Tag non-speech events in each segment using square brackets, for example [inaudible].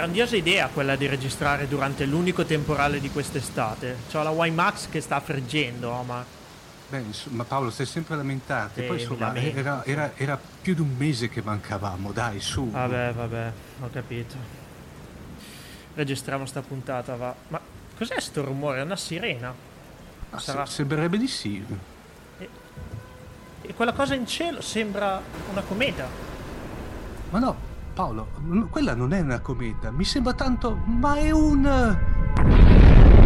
Grandiosa idea quella di registrare durante l'unico temporale di quest'estate. C'ho la WiMAX che sta friggendo, ma Beh, insomma, Paolo, stai sempre a lamentarti. Eh, Poi, insomma, era, era- era più di un mese che mancavamo, dai, su. Vabbè, vabbè, ho capito. Registriamo sta puntata, va. Ma cos'è sto rumore? È una sirena? Ah, sarà- se- sembrerebbe di sì. E quella cosa in cielo sembra una cometa. Ma no, Paolo, quella non è una cometa. Mi sembra tanto. Ma è un.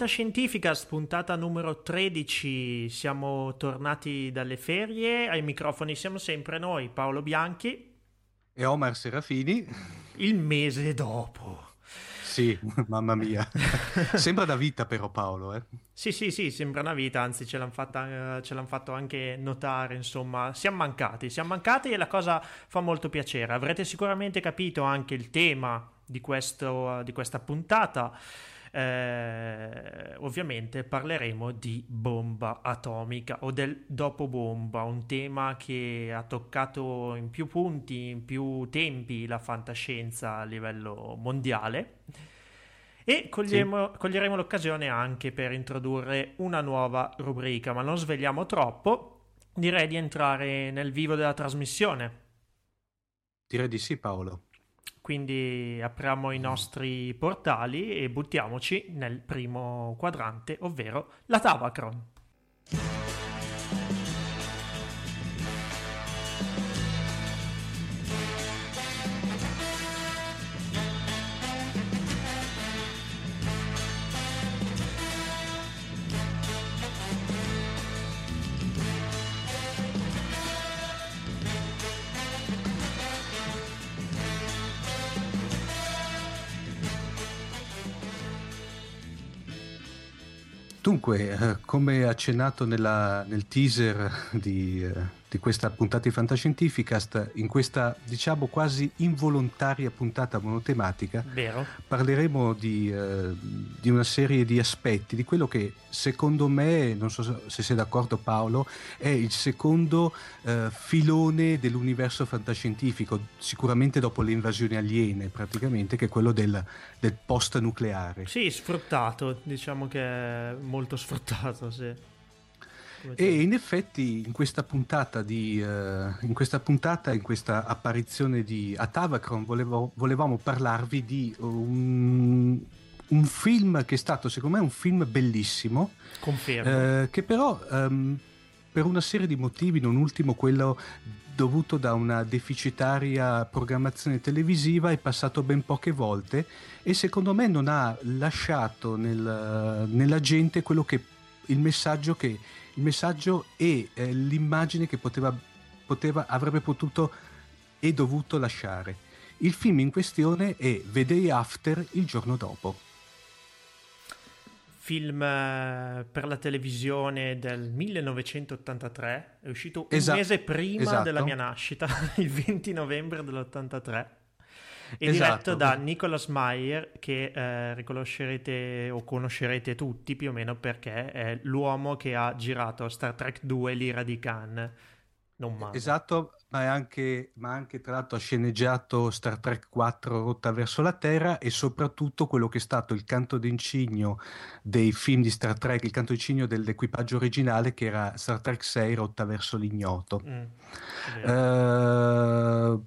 Fantascientificast, puntata numero 13. Siamo tornati dalle ferie. Ai microfoni siamo sempre noi, Paolo Bianchi. E Omar Serafini. Il mese dopo. Sì, mamma mia. [laughs] Sembra da vita, però, Paolo, eh. Sì, sì, sì, sembra una vita, anzi ce l'hanno fatta, eh, ce l'han fatto anche notare, insomma, siamo mancati, siamo mancati e la cosa fa molto piacere. Avrete sicuramente capito anche il tema di, questo, di questa puntata. Eh, ovviamente parleremo di bomba atomica o del dopo bomba, un tema che ha toccato in più punti, in più tempi la fantascienza a livello mondiale. E coglieremo, coglieremo l'occasione anche per introdurre una nuova rubrica, ma non svegliamo troppo. Direi di entrare nel vivo della trasmissione. Direi di sì, Paolo. Quindi apriamo i nostri portali e buttiamoci nel primo quadrante, ovvero la Tavacron. Dunque, eh, come accennato nella- nel teaser di, eh, di questa puntata di Fantascientificast, in questa diciamo quasi involontaria puntata monotematica, Vero. parleremo di, eh, di, una serie di aspetti, di quello che secondo me, non so se sei d'accordo Paolo, è il secondo eh, filone dell'universo fantascientifico, sicuramente dopo le invasioni aliene praticamente, che è quello del, del post-nucleare. Sì, sfruttato, diciamo che è molto sfruttato, sì. E in effetti in questa puntata, di, uh, in, questa, puntata in questa apparizione di Atavacron volevo, volevamo parlarvi di un, un, film che è stato secondo me un film bellissimo. Confermo. Uh, che però um, per una serie di motivi, non ultimo quello dovuto da una deficitaria programmazione televisiva, è passato ben poche volte e secondo me non ha lasciato nel, nella gente quello che il messaggio che il messaggio e eh, l'immagine che poteva, poteva, avrebbe potuto e dovuto lasciare. Il film in questione è The Day After, il giorno dopo. Film eh, per la televisione del 1983, è uscito un Esa- mese prima esatto. della mia nascita, [laughs] il 20 novembre dell'83 è Esatto. diretto da Nicholas Meyer che eh, riconoscerete o conoscerete tutti più o meno perché è l'uomo che ha girato Star Trek 2 l'ira di Khan non male Esatto, ma, è anche, ma anche tra l'altro ha sceneggiato Star Trek 4 Rotta verso la Terra e soprattutto quello che è stato il canto d'incigno dei film di Star Trek, il canto d'incigno dell'equipaggio originale che era Star Trek 6 Rotta verso l'ignoto. Mm. Eh,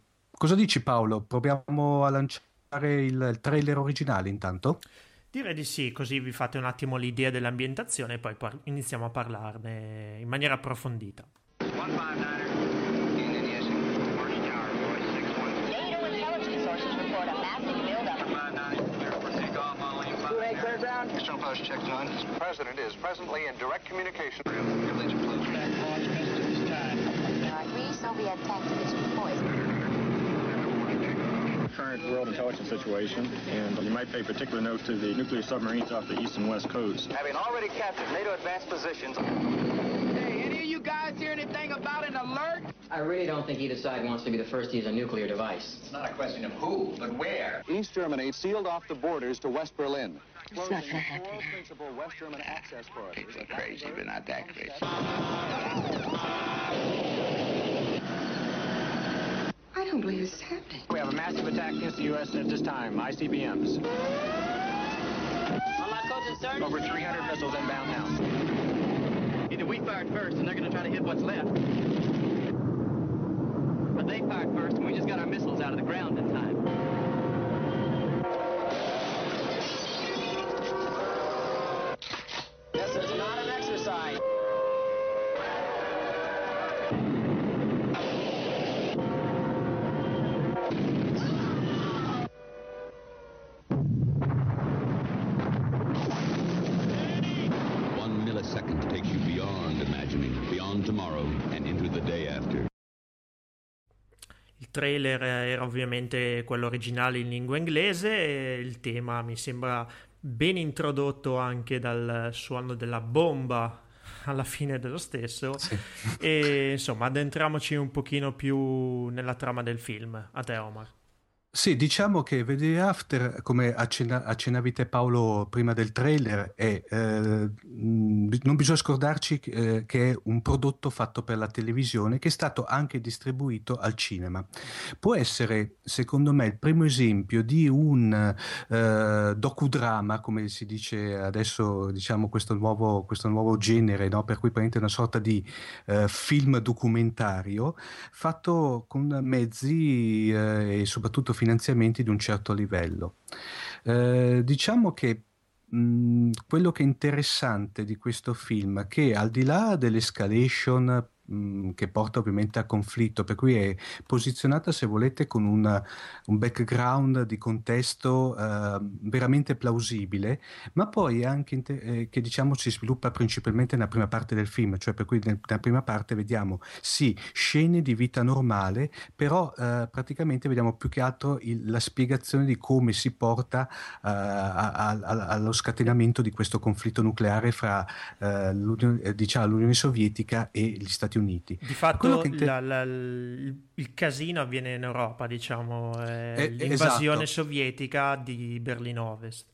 cosa dici Paolo? Proviamo a lanciare il, il trailer originale intanto? direi di sì così vi fate un attimo l'idea dell'ambientazione e poi par- iniziamo a parlarne in maniera approfondita 159er, in ignition. First tower, voice 612. NATO intelligence sources report a massive buildup. 159, clear for takeoff on lane 5. clear ground. External post check done. The president is presently in direct communication. Privilege approved. There are three Soviet. Current world intelligence situation, and you might pay particular note to the nuclear submarines off the east and west coasts. Having already captured NATO advanced positions, Hey, any of you guys hear anything about an alert? I really don't think either side wants to be the first to use a nuclear device. It's not a question of who, but where. East Germany sealed off the borders to West Berlin. It's not gonna happen. Principal West German access corridors. People are crazy, but not that crazy. [laughs] I don't believe this is happening. We have a massive attack against the U.S. at this time, ICBMs. Over 300 missiles inbound now. Either we fired first and they're gonna try to hit what's left. But they fired first and we just got our missiles out of the ground in time. Trailer era ovviamente quello originale in lingua inglese e il tema mi sembra ben introdotto anche dal suono della bomba alla fine dello stesso e insomma addentriamoci un pochino più nella trama del film. A te Omar. Sì, diciamo che The After, come accenna- accennavi te Paolo prima del trailer, è, eh, non bisogna scordarci eh, che è un prodotto fatto per la televisione che è stato anche distribuito al cinema. Può essere, secondo me, il primo esempio di un eh, docudrama, come si dice adesso, diciamo questo nuovo, questo nuovo genere, no? per cui praticamente una sorta di eh, film documentario fatto con mezzi eh, e soprattutto finanziamenti di un certo livello. Eh, diciamo che quello che è interessante di questo film è che al di là dell'escalation che porta ovviamente a conflitto, per cui è posizionata, se volete, con un, un background di contesto eh, veramente plausibile, ma poi anche inte- eh, che diciamo si sviluppa principalmente nella prima parte del film, cioè per cui nel- nella prima parte vediamo sì scene di vita normale, però eh, praticamente vediamo più che altro il- la spiegazione di come si porta eh, a- a- a- allo scatenamento di questo conflitto nucleare fra eh, l'Unione, eh, diciamo, l'Unione Sovietica e gli Stati Stati Uniti. Di fatto inter... la, la, il, casino avviene in Europa, diciamo, eh, l'invasione esatto. sovietica di Berlino Ovest.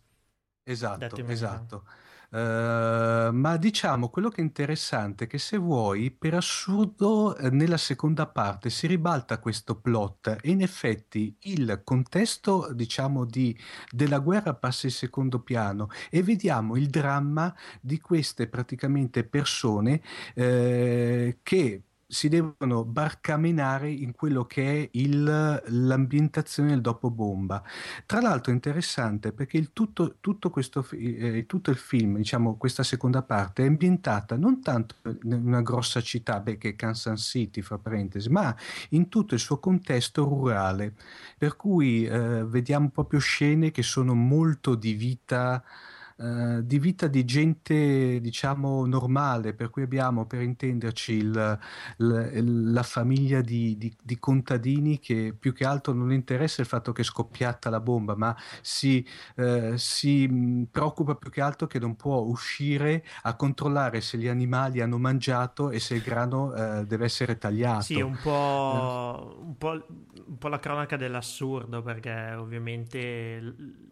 Esatto, esatto. Uh, ma diciamo quello che è interessante è che se vuoi, per assurdo, eh, nella seconda parte si ribalta questo plot. E in effetti il contesto, diciamo, di, della guerra passa in secondo piano e vediamo il dramma di queste praticamente persone eh, che si devono barcamenare in quello che è il, l'ambientazione del dopo bomba. Tra l'altro è interessante perché il tutto, tutto, questo, eh, tutto il film, diciamo questa seconda parte, è ambientata non tanto in una grossa città, beh, che è Kansas City, fra parentesi, ma in tutto il suo contesto rurale, per cui eh, vediamo proprio scene che sono molto di vita eh, di vita di gente, diciamo, normale, per cui abbiamo, per intenderci, il, il, la famiglia di, di, di, contadini che più che altro non interessa il fatto che è scoppiata la bomba, ma si, uh, si preoccupa più che altro che non può uscire a controllare se gli animali hanno mangiato e se il grano uh, deve essere tagliato. Sì, un po', un po', un po' la cronaca dell'assurdo, perché ovviamente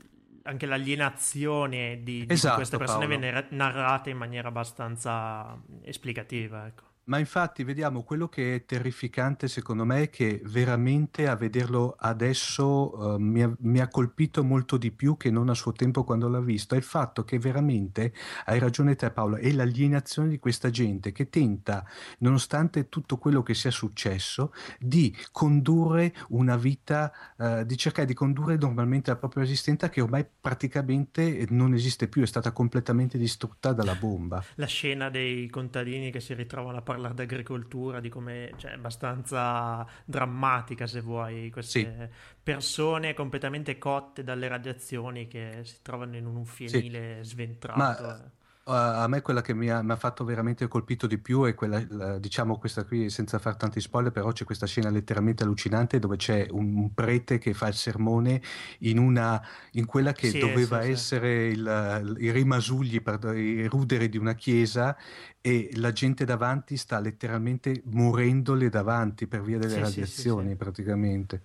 anche l'alienazione di, di esatto, queste persone Paolo. viene narrata in maniera abbastanza esplicativa. Ecco. Ma infatti vediamo quello che è terrificante secondo me è che veramente a vederlo adesso uh, mi, ha, mi, ha, colpito molto di più che non a suo tempo quando l'ho visto, è il fatto che veramente, hai ragione te Paolo, è l'alienazione di questa gente che tenta, nonostante tutto quello che sia successo, di condurre una vita, uh, di cercare di condurre normalmente la propria esistenza che ormai praticamente non esiste più, è stata completamente distrutta dalla bomba. La scena dei contadini che si ritrovano a parlare parlare d'agricoltura, di come cioè, è abbastanza drammatica se vuoi, queste sì. persone completamente cotte dalle radiazioni che si trovano in un fienile sì. sventrato. Ma a me quella che mi ha, mi ha, fatto veramente colpito di più è quella, la, diciamo questa qui, senza far tanti spoiler, però c'è questa scena letteralmente allucinante dove c'è un, prete che fa il sermone in, una, in quella che sì, doveva sì, essere sì. Il, i rimasugli, i ruderi di una chiesa e la gente davanti sta letteralmente morendole davanti per via delle radiazioni praticamente.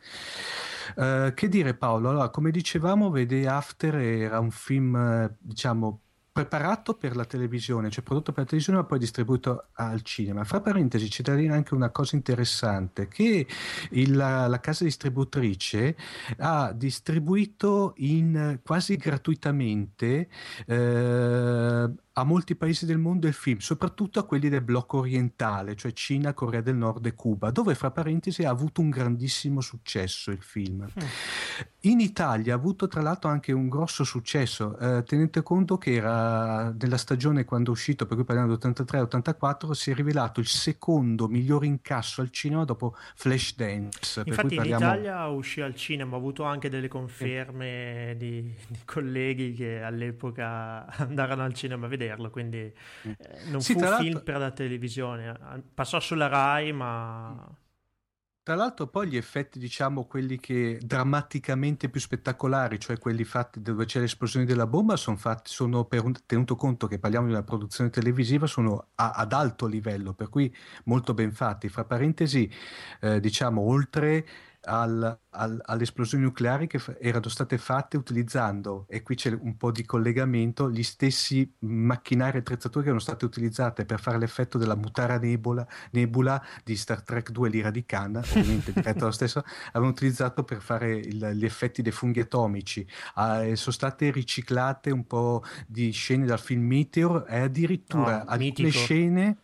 Uh, che dire Paolo? Allora, come dicevamo, Vede After era un film, diciamo, preparato per la televisione, cioè prodotto per la televisione ma poi distribuito al cinema. Fra parentesi c'è da dire anche una cosa interessante, che il, la, la, casa distributrice ha distribuito in, quasi gratuitamente eh, a molti paesi del mondo il film, soprattutto a quelli del blocco orientale, cioè Cina, Corea del Nord e Cuba, dove fra parentesi ha avuto un grandissimo successo il film. Mm. In Italia ha avuto tra l'altro anche un grosso successo, eh, tenete conto che era nella stagione quando è uscito, per cui parliamo di 83-84, si è rivelato il secondo miglior incasso al cinema dopo Flashdance. Infatti parliamo... in Italia uscì al cinema, ho avuto anche delle conferme eh. di, di colleghi che all'epoca [laughs] andarono al cinema a vedere vederlo, quindi mm. eh, non sì, fu un film per la televisione, passò sulla Rai, ma... Tra l'altro poi gli effetti, diciamo, quelli che drammaticamente più spettacolari, cioè quelli fatti dove c'è l'esplosione della bomba, sono fatti, sono per un, tenuto conto che parliamo di una produzione televisiva, sono a, ad alto livello, per cui molto ben fatti. Fra parentesi, eh, diciamo, oltre al, al, alle esplosioni nucleari che f- erano state fatte utilizzando, e qui c'è un po' di collegamento, gli stessi macchinari e attrezzature che erano state utilizzate per fare l'effetto della mutara nebula, nebula di Star Trek 2 l'ira di Khan, [laughs] ovviamente diretto lo stesso, avevano utilizzato per fare il, gli effetti dei funghi atomici. Eh, sono state riciclate un po' di scene dal film Meteor e addirittura oh, alcune mitico. scene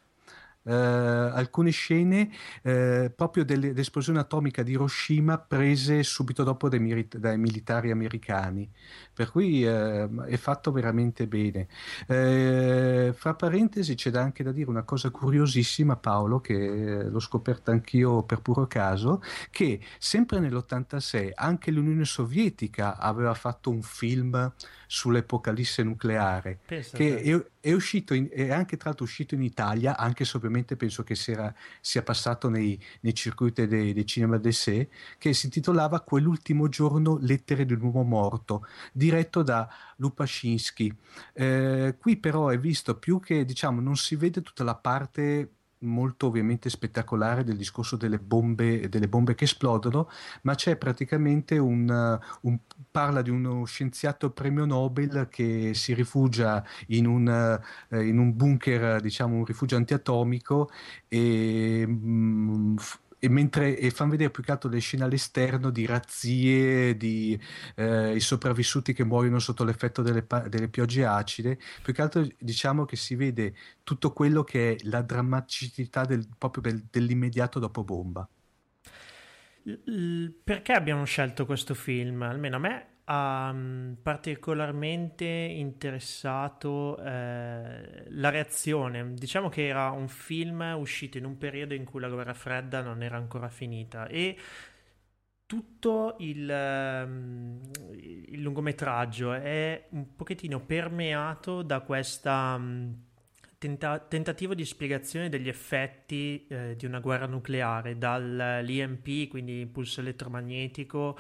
eh, alcune scene eh, proprio dell'esplosione atomica di Hiroshima prese subito dopo dai, dai militari americani, per cui eh, è fatto veramente bene. Eh, fra parentesi c'è anche da dire una cosa curiosissima Paolo, che l'ho scoperta anch'io per puro caso, che sempre nell'86 anche l'Unione Sovietica aveva fatto un film sull'epocalisse nucleare, Pensa che è, è, uscito in, è anche tra l'altro uscito in Italia, anche se ovviamente penso che sia, sia passato nei, nei circuiti dei, dei cinema d'essai, che si intitolava Quell'ultimo giorno, lettere di un uomo morto, diretto da Lupascinski. Eh, qui però è visto più che, diciamo, non si vede tutta la parte molto ovviamente spettacolare del discorso delle bombe, delle bombe che esplodono, ma c'è praticamente un, un, parla di uno scienziato premio Nobel che si rifugia in un, eh, in un bunker, diciamo un rifugio antiatomico e mh, e, mentre, e fanno vedere più che altro le scene all'esterno di razzie, di eh, i sopravvissuti che muoiono sotto l'effetto delle, delle, piogge acide, più che altro diciamo che si vede tutto quello che è la drammaticità del, proprio del, dell'immediato dopo bomba. Perché abbiamo scelto questo film? Almeno a me ha mm, particolarmente interessato eh, la reazione. Diciamo che era un film uscito in un periodo in cui la guerra fredda non era ancora finita e tutto il, um, il lungometraggio è un pochettino permeato da questa um, tenta- tentativo di spiegazione degli effetti eh, di una guerra nucleare, dall'EMP, quindi impulso elettromagnetico,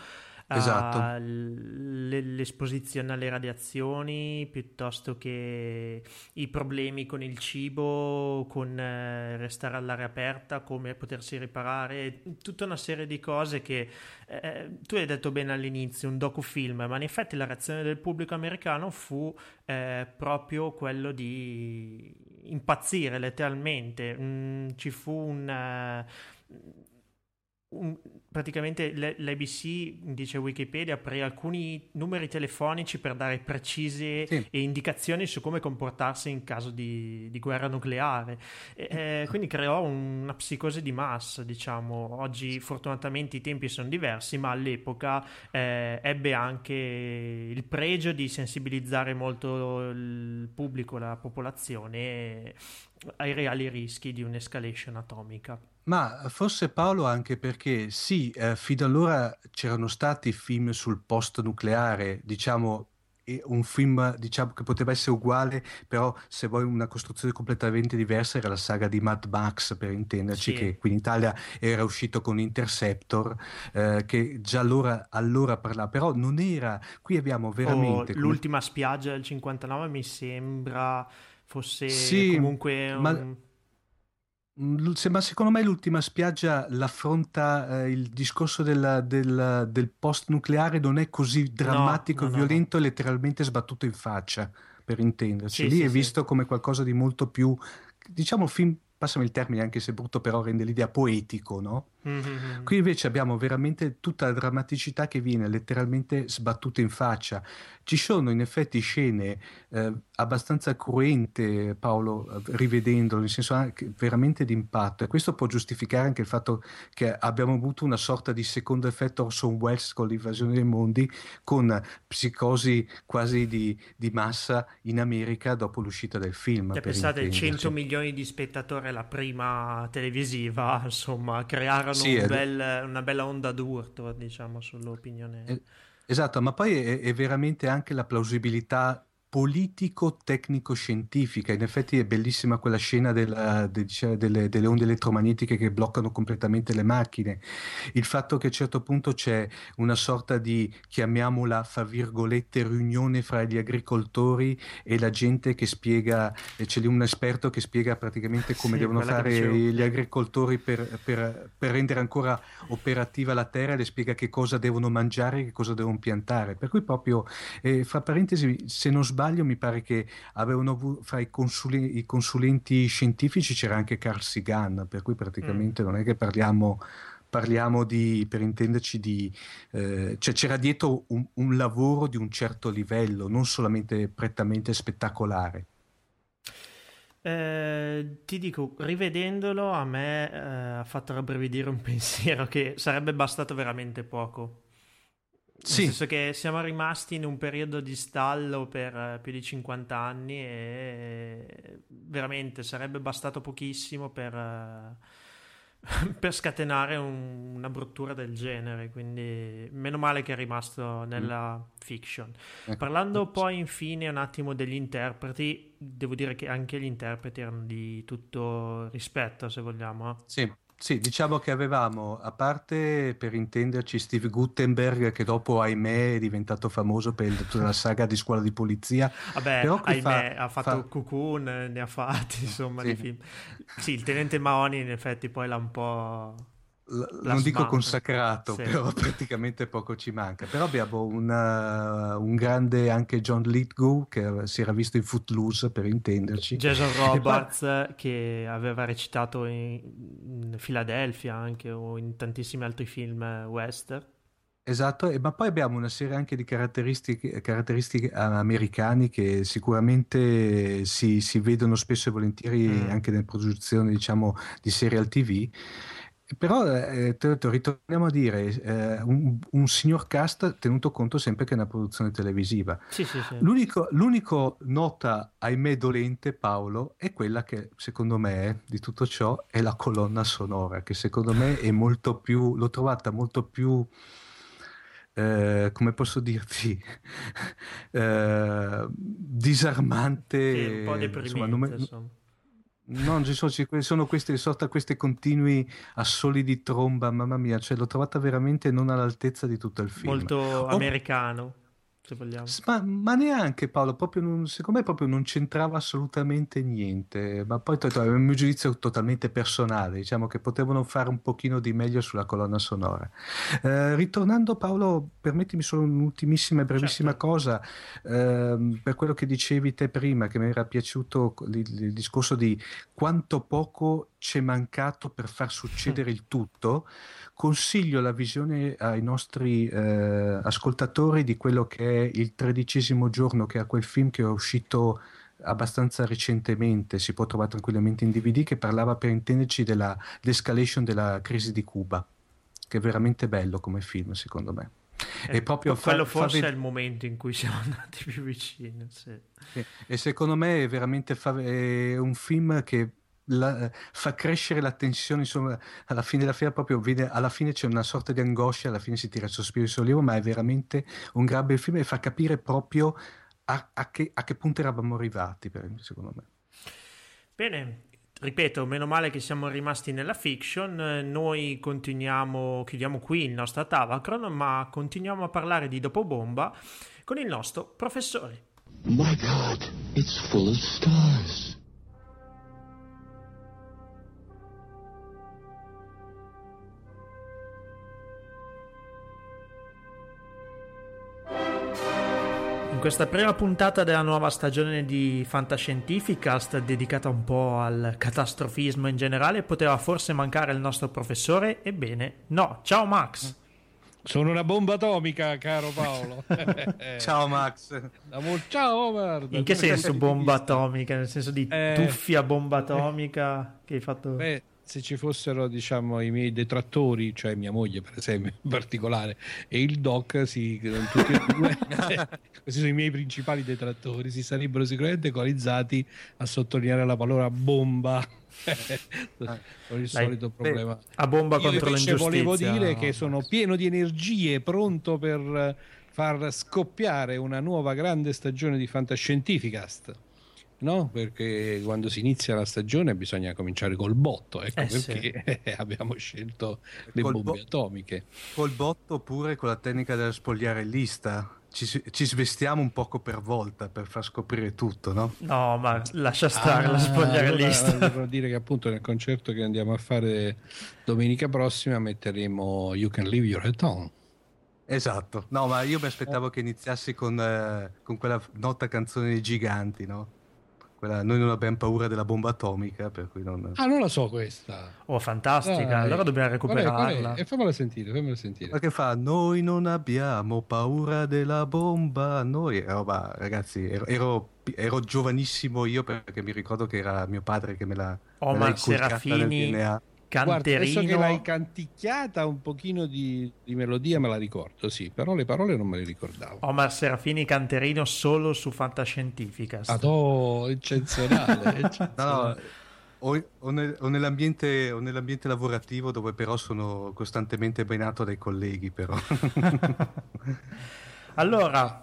esatto. l'esposizione alle radiazioni piuttosto che i problemi con il cibo, con eh, restare all'aria aperta, come potersi riparare, tutta una serie di cose che eh, tu hai detto bene all'inizio, un docufilm, ma in effetti la reazione del pubblico americano fu eh, proprio quello di impazzire letteralmente. Mm, ci fu un... Un, praticamente l'ABC, dice Wikipedia, aprì alcuni numeri telefonici per dare precise sì. indicazioni su come comportarsi in caso di, di guerra nucleare. E, eh, quindi creò una psicosi di massa, diciamo. Oggi fortunatamente i tempi sono diversi, ma all'epoca eh, ebbe anche il pregio di sensibilizzare molto il pubblico, la popolazione ai reali rischi di un'escalation atomica. Ma forse Paolo anche perché sì, eh, fino allora c'erano stati film sul post nucleare, diciamo un film diciamo, che poteva essere uguale, però se vuoi una costruzione completamente diversa era la saga di Mad Max per intenderci, sì. che qui in Italia era uscito con Interceptor, eh, che già allora, allora parlava, però non era, qui abbiamo veramente... Oh, come... L'ultima spiaggia del 59 mi sembra fosse sì, comunque... Un... Ma ma secondo me l'ultima spiaggia l'affronta eh, il discorso del, del, del, post nucleare non è così drammatico no, no, violento no. letteralmente sbattuto in faccia per intenderci sì, lì sì, è visto come qualcosa di molto più diciamo film passami il termine anche se brutto però rende l'idea poetico no? Mm-hmm. Qui invece abbiamo veramente tutta la drammaticità che viene letteralmente sbattuta in faccia. Ci sono in effetti scene eh, abbastanza cruente, Paolo, rivedendolo, nel senso anche veramente d'impatto. E questo può giustificare anche il fatto che abbiamo avuto una sorta di secondo effetto Orson Welles con l'invasione dei mondi, con psicosi quasi di, di massa in America dopo l'uscita del film. Cioè, pensate, 100 milioni di spettatori la prima televisiva, insomma, crearono sì, un bel, una bella onda d'urto, diciamo, sull'opinione. Esatto, ma poi è, è veramente anche la plausibilità politico-tecnico-scientifica. In effetti è bellissima quella scena della, de, diciamo, delle, delle, onde elettromagnetiche che bloccano completamente le macchine. Il fatto che a un certo punto c'è una sorta di, chiamiamola, fra virgolette, riunione fra gli agricoltori e la gente che spiega, c'è lì un esperto che spiega praticamente come sì, devono fare gli agricoltori per, per, per, rendere ancora operativa la terra, le spiega che cosa devono mangiare, che cosa devono piantare. Per cui proprio, eh, fra parentesi, se non sbaglio, sbaglio, mi pare che avevano avuto, fra i, consuli, i, consulenti scientifici c'era anche Carl Sagan, per cui praticamente mm. non è che parliamo parliamo di, per intenderci, di, eh, cioè c'era dietro un, un, lavoro di un certo livello, non solamente prettamente spettacolare. Eh, ti dico, rivedendolo a me eh, ha fatto rabbrividire un [laughs] pensiero che sarebbe bastato veramente poco. Sì. Nel senso che siamo rimasti in un periodo di stallo per eh, più di 50 anni e veramente sarebbe bastato pochissimo per, uh, [laughs] per scatenare un, una bruttura del genere. Quindi meno male che è rimasto nella mm. fiction. Ecco. Parlando poi infine un attimo degli interpreti, devo dire che anche gli interpreti erano di tutto rispetto, se vogliamo. Sì. Sì, diciamo che avevamo, a parte per intenderci, Steve Guttenberg, che dopo, ahimè, è diventato famoso per tutta la saga di scuola di polizia. Vabbè, Però ahimè, fa- ha fatto fa- Cocoon, ne ha fatti, insomma, Sì. di film. Sì, il tenente Mahoney in effetti poi l'ha un po'... Non dico smanca. consacrato, Sì. però [laughs] praticamente poco ci manca. Però abbiamo una- un grande anche John Lithgow che si era visto in Footloose per intenderci. Jason [laughs] E poi- che aveva recitato in, in Philadelphia anche o in tantissimi altri film eh, western. Esatto, e- ma poi abbiamo una serie anche di caratteristiche, caratteristiche eh, americani che sicuramente si, si vedono spesso e volentieri Mm. anche nelle produzioni, diciamo, di serial TV. Però, eh, te- te- ritorniamo a dire, eh, un, un signor cast tenuto conto sempre che è una produzione televisiva. Sì, sì, sì. L'unico, l'unico nota, ahimè, dolente, Paolo, è quella che secondo me di tutto ciò è la colonna sonora, che secondo me è molto più, l'ho trovata molto più, eh, come posso dirti, [laughs] eh, disarmante. Sì, un po' insomma, deprimente, non me- insomma. No, ci sono, ci sono queste, sorta questi continui assoli di tromba, mamma mia, cioè l'ho trovata veramente non all'altezza di tutto il film. Molto Oh, americano, se vogliamo. Ma, ma neanche Paolo, proprio non- secondo me proprio non c'entrava assolutamente niente, ma poi è un mio giudizio totalmente personale, diciamo che potevano fare un pochino di meglio sulla colonna sonora. Eh, ritornando Paolo, permettimi solo un'ultimissima e brevissima Certo. cosa, ehm, per quello che dicevi te prima, che mi era piaciuto il, il discorso di quanto poco c'è mancato per far succedere il tutto, consiglio la visione ai nostri eh, ascoltatori di quello che è il tredicesimo giorno, che è quel film che è uscito abbastanza recentemente, si può trovare tranquillamente in DVD, che parlava per intenderci della l'escalation della crisi di Cuba, che è veramente bello come film, secondo me. E proprio fa- quello fa forse ved- è il momento in cui siamo [laughs] andati più vicini. Sì. Sì, E secondo me è veramente fa- è un film che la- fa crescere la tensione, insomma, alla fine della fiera proprio vede- alla fine c'è una sorta di angoscia, alla fine si tira il sospiro di sollievo, ma è veramente un gran bel film e fa capire proprio a, a che, a che punto eravamo arrivati, per- secondo me. Bene, ripeto, meno male che siamo rimasti nella fiction. eh, Noi continuiamo, chiudiamo qui il nostro Tavacron, ma continuiamo a parlare di Dopobomba con il nostro professore. My God, it's full of stars. In questa prima puntata della nuova stagione di Fantascientificast, dedicata un po' al catastrofismo in generale, poteva forse mancare il nostro professore? Ebbene, no. Ciao Max! Sono una bomba atomica, caro Paolo. [laughs] Ciao Max! Ciao Omar. In che senso bomba atomica? Nel senso di Eh, tuffia bomba atomica [laughs] che hai fatto... Beh, se ci fossero, diciamo, i miei detrattori, cioè mia moglie, per esempio, in particolare, e il doc, si, tutti e due, [laughs] questi sono i miei principali detrattori, si sarebbero sicuramente coalizzati a sottolineare la parola bomba. [laughs] con il Dai, solito problema. a bomba Io contro invece volevo l'ingiustizia. dire che sono pieno di energie, pronto per far scoppiare una nuova grande stagione di Fantascientificast. No? Perché quando si inizia la stagione bisogna cominciare col botto, ecco Eh, sì. perché [laughs] abbiamo scelto le Col bombe bo- atomiche. Col botto oppure con la tecnica della spogliarellista. Ci, ci svestiamo un poco per volta per far scoprire tutto, no? No, ma lascia stare la Ah, spogliarellista. allora Devo dire che appunto nel concerto che andiamo a fare domenica prossima metteremo You Can Leave Your Head On. Esatto, no, ma io mi aspettavo che iniziassi con, eh, con quella nota canzone dei giganti, no? Quella, noi non abbiamo paura della bomba atomica, per cui non... Ah, non la so questa. Oh, fantastica, Dai. allora dobbiamo qual recuperarla. E fammela sentire, fammela sentire. Ma che fa? Noi non abbiamo paura della bomba, noi... Eh, roba, ragazzi, ero, ero, ero giovanissimo io perché mi ricordo che era mio padre che me la... Inculcata nel Serafini, DNA. Guarda, adesso che Canterino. l'hai canticchiata un pochino di, di melodia me la ricordo, sì, però le parole non me le ricordavo. Omar Serafini Canterino solo su Fantascientificast. Adò, eccezionale, [laughs] eccezionale. No, no, o, o nel- o nell'ambiente, o nell'ambiente lavorativo dove però sono costantemente benato dai colleghi, però. [laughs] Allora,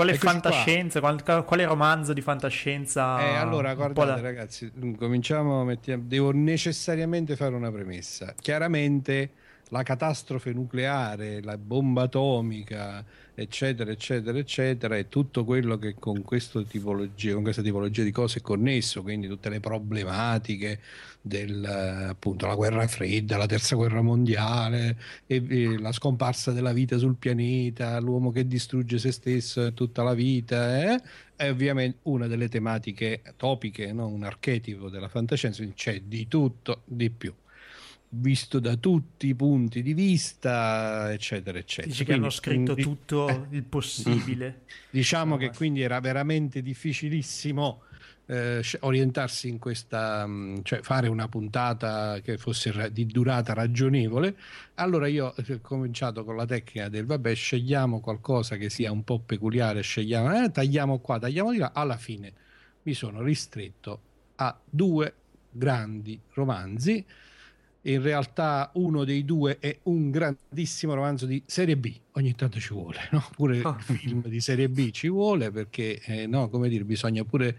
Quale Eccoci fantascienza, qual- quale romanzo di fantascienza? Eh, allora, guardate da- ragazzi, cominciamo, mettiamo- devo necessariamente fare una premessa. Chiaramente la catastrofe nucleare, la bomba atomica, eccetera, eccetera, eccetera, è tutto quello che con, tipologia, con questa tipologia di cose è connesso, quindi tutte le problematiche della guerra fredda, la terza guerra mondiale, e, e la scomparsa della vita sul pianeta, l'uomo che distrugge se stesso e tutta la vita, eh? è ovviamente una delle tematiche topiche, no? un archetipo della fantascienza, quindi c'è di tutto, di più visto da tutti i punti di vista, eccetera, eccetera. Dici che hanno Quindi, scritto di- tutto eh, il possibile. [laughs] Diciamo che quindi era veramente difficilissimo eh, orientarsi in questa, mh, cioè fare una puntata che fosse di durata ragionevole. Allora io eh, ho cominciato con la tecnica del vabbè, scegliamo qualcosa che sia un po' peculiare, scegliamo, eh, tagliamo qua, tagliamo di là. Alla fine mi sono ristretto a due grandi romanzi. In realtà uno dei due è un grandissimo romanzo di serie B, ogni tanto ci vuole, no? pure il film di serie B ci vuole perché, eh, no, come dire, bisogna pure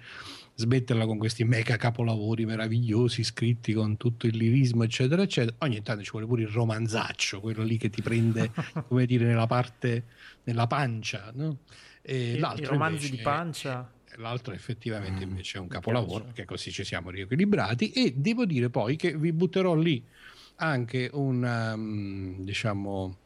smetterla con questi mega capolavori meravigliosi scritti con tutto il lirismo, eccetera, eccetera. Ogni tanto ci vuole pure il romanzaccio, quello lì che ti prende, [laughs] come dire, nella parte, nella pancia, no? E l'altro I romanzi invece di pancia. L'altro effettivamente invece è un capolavoro che così ci siamo riequilibrati e devo dire poi che vi butterò lì anche un um, diciamo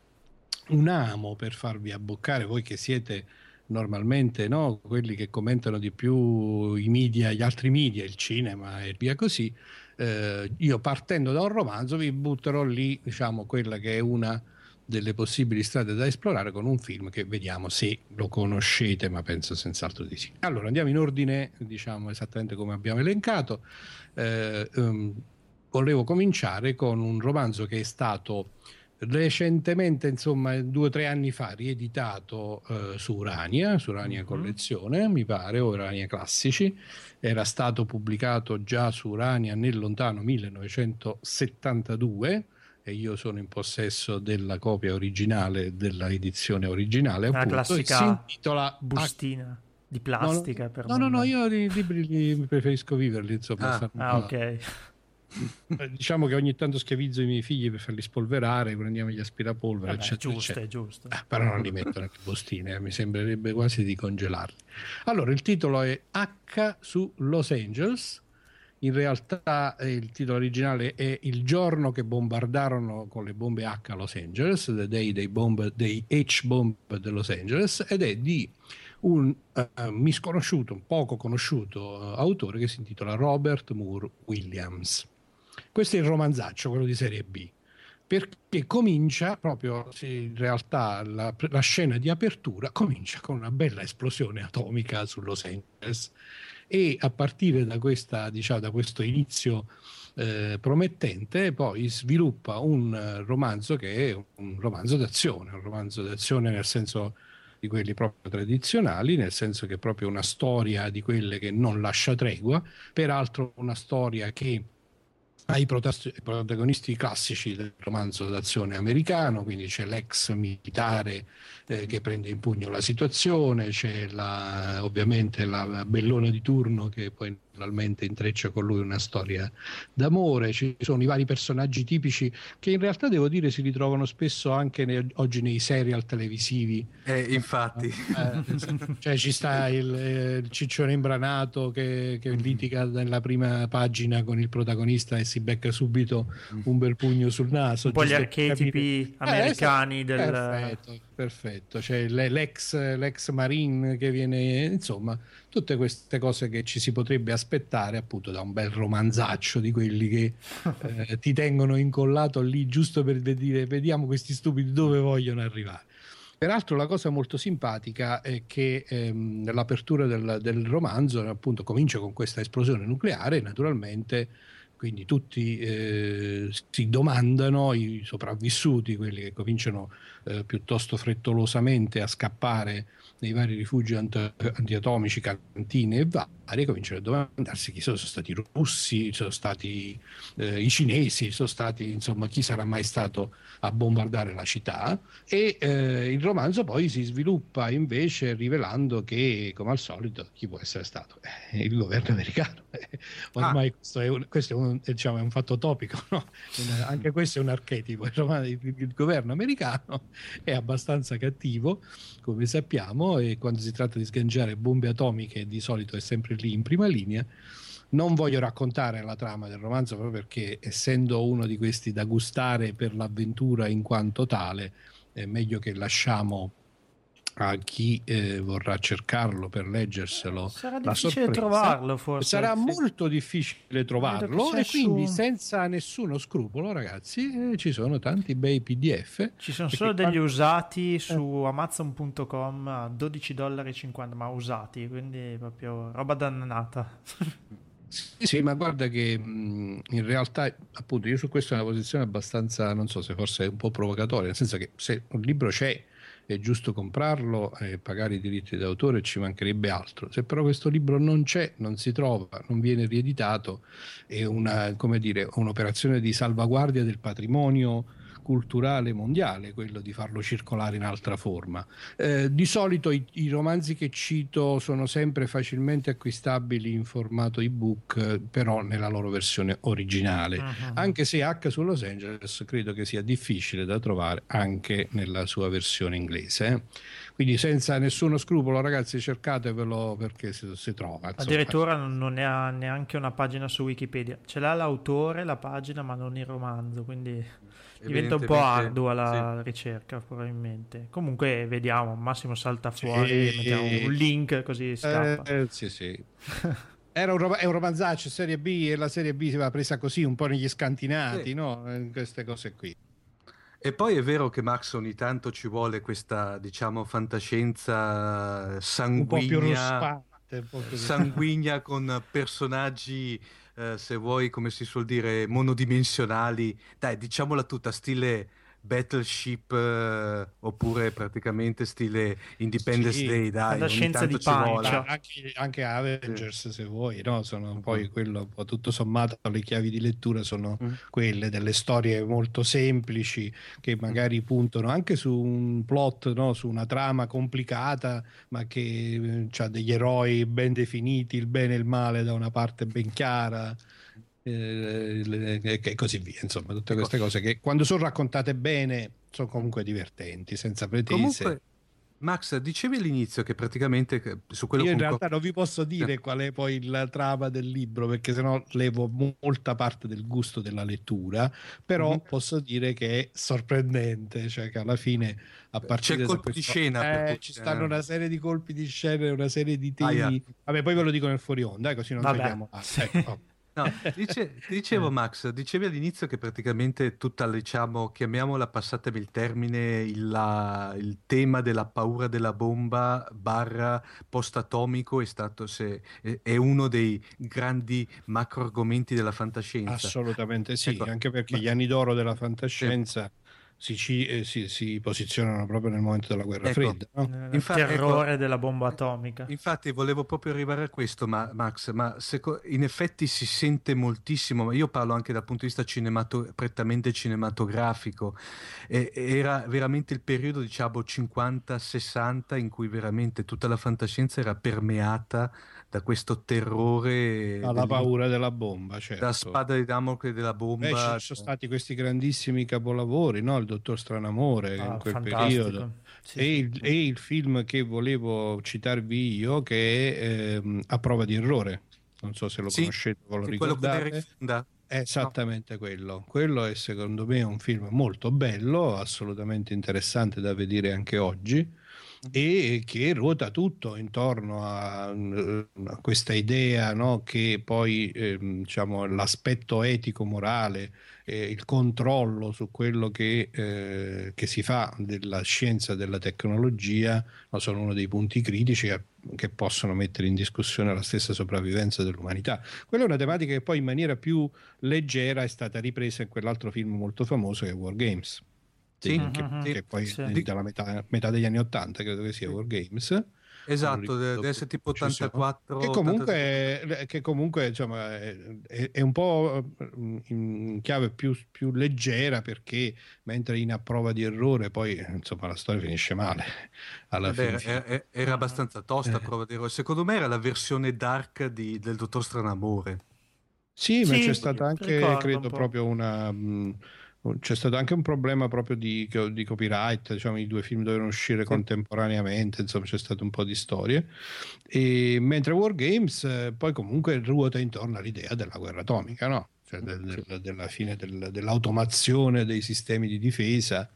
un amo per farvi abboccare voi che siete normalmente no, quelli che commentano di più i media, gli altri media, il cinema e via così. Eh, io partendo da un romanzo vi butterò lì, diciamo, quella che è una delle possibili strade da esplorare con un film che vediamo se lo conoscete, ma penso senz'altro di sì. Allora andiamo in ordine, diciamo esattamente come abbiamo elencato. Eh, ehm, volevo cominciare con un romanzo che è stato recentemente, insomma, due o tre anni fa, rieditato eh, su Urania, su Urania Collezione, mi pare, o Urania Classici. Era stato pubblicato già su Urania nel lontano 1972 e io sono in possesso della copia originale della edizione originale. Appunto, e classica si intitola bustina di plastica. per No, no, no, io i libri li preferisco viverli, insomma. Ah, ah, ok. [laughs] Eh, Diciamo che ogni tanto schiavizzo i miei figli per farli spolverare, prendiamo gli aspirapolvere, Vabbè, eccetera, giusto, eccetera. è giusto. Eh, però non li metto nelle bustine, eh, mi sembrerebbe quasi di congelarli. Allora, il titolo è H su Los Angeles. In realtà eh, il titolo originale è Il giorno che bombardarono con le bombe H Los Angeles, The Day dei, bomb, H-bomb de Los Angeles, ed è di un eh, misconosciuto, un poco conosciuto eh, autore che si intitola Robert Moore Williams. Questo è il romanzaccio, quello di serie B, perché comincia proprio, in realtà la, la scena di apertura comincia con una bella esplosione atomica su Los Angeles e a partire da, questa, diciamo, da questo inizio eh, promettente poi sviluppa un eh, romanzo che è un romanzo d'azione, un romanzo d'azione nel senso di quelli proprio tradizionali, nel senso che è proprio una storia di quelle che non lascia tregua, peraltro una storia che ha i protas- i protagonisti classici del romanzo d'azione americano, quindi c'è l'ex militare eh, che prende in pugno la situazione, c'è la, ovviamente la bellona di turno che poi naturalmente intreccia con lui una storia d'amore, ci sono i vari personaggi tipici che in realtà devo dire si ritrovano spesso anche ne- oggi nei serial televisivi. Eh, infatti. Eh, [laughs] cioè ci sta il, eh, il ciccione imbranato che, che litiga nella prima pagina con il protagonista e si becca subito un bel pugno sul naso. Un po' gli archetipi capire- americani Eh, del... Perfetto, perfetto. C'è le- l'ex, l'ex marine che viene, insomma, tutte queste cose che ci si potrebbe aspettare appunto da un bel romanzaccio di quelli che [laughs] eh, ti tengono incollato lì giusto per dire vediamo questi stupidi dove vogliono arrivare. Peraltro la cosa molto simpatica è che ehm, l'apertura del, del romanzo appunto comincia con questa esplosione nucleare, naturalmente quindi tutti eh, si domandano, i sopravvissuti, quelli che cominciano eh, piuttosto frettolosamente a scappare nei vari rifugi ant- antiatomici, cantine e varie, cominciano a domandarsi chi sono, sono stati i russi, sono stati eh, i cinesi, sono stati insomma chi sarà mai stato a bombardare la città e eh, il romanzo poi si sviluppa invece rivelando che come al solito chi può essere stato? Eh, il governo americano. [laughs] Ormai ah. questo, è un, questo è, un, diciamo, è un fatto topico, no? anche questo è un archetipo, il, il governo americano è abbastanza cattivo come sappiamo e quando si tratta di sganciare bombe atomiche di solito è sempre lì in prima linea. Non voglio raccontare la trama del romanzo proprio perché essendo uno di questi da gustare per l'avventura in quanto tale, è meglio che lasciamo a chi eh, vorrà cercarlo per leggerselo. Sarà difficile trovarlo, forse. Sarà sì. molto difficile trovarlo e quindi su... senza nessuno scrupolo, ragazzi, eh, ci sono tanti bei PDF. Ci sono solo degli usati su amazon.com a 12,50 dollari, ma usati, quindi proprio roba dannata. Sì, sì, ma guarda che mh, in realtà, appunto, io su questo ho una posizione abbastanza, non so se forse è un po' provocatoria, nel senso che se un libro c'è è giusto comprarlo e pagare i diritti d'autore, ci mancherebbe altro. Se però questo libro non c'è, non si trova, non viene rieditato, è una, dire, un'operazione di salvaguardia del patrimonio culturale mondiale quello di farlo circolare in altra forma. Eh, di solito i, i, romanzi che cito sono sempre facilmente acquistabili in formato ebook, però nella loro versione originale, uh-huh. anche se H su Los Angeles credo che sia difficile da trovare anche nella sua versione inglese. Eh. Quindi senza nessuno scrupolo, ragazzi, cercatevelo perché si, si trova. Insomma. Addirittura non ne ha neanche una pagina su Wikipedia. Ce l'ha l'autore, la pagina, ma non il romanzo, quindi diventa un po' ardua la sì. ricerca probabilmente. Comunque vediamo, al massimo salta fuori, sì. mettiamo un link così scappa. Eh, eh, sì, sì. [laughs] Era un, rom- è un romanzaccio serie B e la serie B si va presa così un po' negli scantinati, sì. no? Queste cose qui. E poi è vero che Max ogni tanto ci vuole questa, diciamo, fantascienza sanguigna, sanguigna con personaggi, eh, se vuoi, come si suol dire, monodimensionali. Dai, diciamola tutta, stile Battleship eh, oppure praticamente stile Independence sì, Day dai la scienza di pancia anche, anche, Avengers sì. se vuoi no? sono poi mm. quello tutto sommato le chiavi di lettura sono mm. quelle delle storie molto semplici che magari puntano anche su un plot no? su una trama complicata ma che eh, ha degli eroi ben definiti il bene e il male da una parte ben chiara eh, e così via. Insomma, tutte ecco. queste cose che quando sono raccontate bene sono comunque divertenti, senza pretese. Comunque, Max, dicevi all'inizio che praticamente su quello Io in realtà non vi posso dire eh. qual è poi la trama del libro, perché sennò levo molta parte del gusto della lettura, però mm-hmm. posso dire che è sorprendente, cioè che alla fine a partire C'è colpo questo, di scena. Eh, ci stanno una serie di colpi di scena, una serie di temi. Ah, yeah. Vabbè, poi ve lo dico nel fuori onda, eh, così non Vabbè. togliamo. Ah, ecco. No, dice, dicevo Max, dicevi all'inizio che praticamente tutta, diciamo, chiamiamola, passatemi il termine, il, la, il tema della paura della bomba barra post-atomico è stato se, è, è, uno dei grandi macro argomenti della fantascienza. Assolutamente sì, ecco, anche perché ma... gli anni d'oro della fantascienza... Sì si, ci, eh, si, si, posizionano proprio nel momento della guerra ecco, fredda. No? Il infatti, terrore ecco, della bomba atomica. Infatti volevo proprio arrivare a questo, ma, Max, ma se, in effetti si sente moltissimo, ma io parlo anche dal punto di vista cinemato, prettamente cinematografico, eh, era veramente il periodo diciamo 50-60 in cui veramente tutta la fantascienza era permeata da questo terrore alla del... paura della bomba certo. la spada di Damocle della bomba Beh, ci sono stati questi grandissimi capolavori no? Il dottor Stranamore ah, in quel fantastico. periodo sì, e, il, e, il, film che volevo citarvi io che è ehm, A prova di errore non so se lo sì, conoscete o lo ricordate è esattamente no. quello. Quello è secondo me un film molto bello, assolutamente interessante da vedere anche oggi e che ruota tutto intorno a, a questa idea no? che poi eh, diciamo, l'aspetto etico-morale, eh, il controllo su quello che, eh, che, si fa della scienza e della tecnologia no? sono uno dei punti critici che, che possono mettere in discussione la stessa sopravvivenza dell'umanità. Quella è una tematica che poi in maniera più leggera è stata ripresa in quell'altro film molto famoso che è War Games. Sì. che, Mhm, che poi sì. è della metà, metà degli anni 80 credo che sia Wargames Esatto, deve essere tipo precisione. 84. che comunque, che comunque insomma, è, è un po' in chiave più, più leggera perché mentre in a prova di errore poi insomma la storia finisce male [laughs] alla Eh beh, fine, era, era- abbastanza tosta, Eh. prova di errore. Secondo me era la versione dark di- del Dottor Stranamore. Sì, ma Sì, c'è stata anche, un credo, po'. proprio una. mh, c'è stato anche un problema proprio di, di copyright, diciamo, i due film dovevano uscire contemporaneamente, insomma, c'è stato un po' di storie. E, mentre Wargames eh, poi comunque ruota intorno all'idea della guerra atomica, no? Cioè del- del- della fine del- dell'automazione dei sistemi di difesa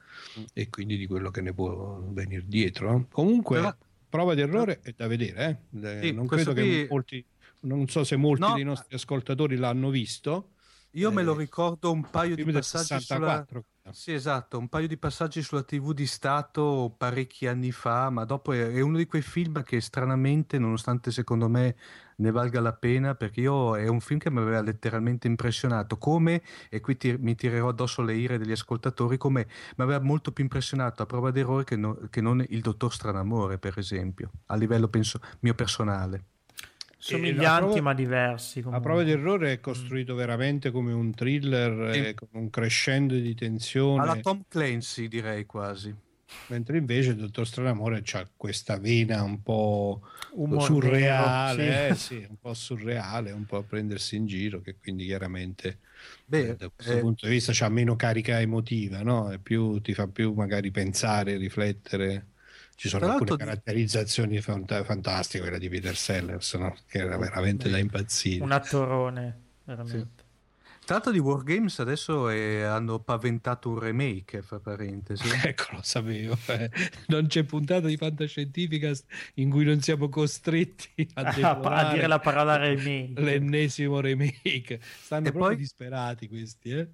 e quindi di quello che ne può venire dietro. Comunque, Però- prova di errore è da vedere, eh. Sì, non credo che qui- molti non so se molti No. dei nostri ascoltatori l'hanno visto. Io me lo Eh, ricordo un paio di passaggi 64. sulla... Sì, esatto, un paio di passaggi sulla TV di Stato parecchi anni fa, ma dopo è, è uno di quei film che stranamente, nonostante secondo me ne valga la pena, perché io è un film che mi aveva letteralmente impressionato, come, e qui ti- mi tirerò addosso le ire degli ascoltatori, come mi aveva molto più impressionato a prova d'errore che, no- che non il Dottor Stranamore, per esempio, a livello penso mio personale. Somiglianti a prova- ma diversi. A comunque. prova di errore è costruito veramente come un thriller, Sì. eh, con un crescendo di tensione, Alla Tom Clancy direi quasi. mentre invece il Dottor Stranamore ha questa vena un po' Umor surreale, nero, eh, sì, un po' surreale, un po' a prendersi in giro, che quindi chiaramente Beh, eh, da questo eh, punto di vista c'ha meno carica emotiva, no? È più, ti fa più magari pensare, riflettere. Ci sono Tra alcune caratterizzazioni fanta- fantastiche, quella di Peter Sellers, no? che era veramente da impazzire. Un attorone, veramente. Tra l'altro di Wargames adesso eh, hanno paventato un remake, fra parentesi. [laughs] Ecco, lo sapevo. eh. [laughs] Non c'è puntata di fantascientifica in cui non siamo costretti a, [laughs] A, dire la parola remake. l'ennesimo remake. Stanno E proprio poi- disperati questi, eh?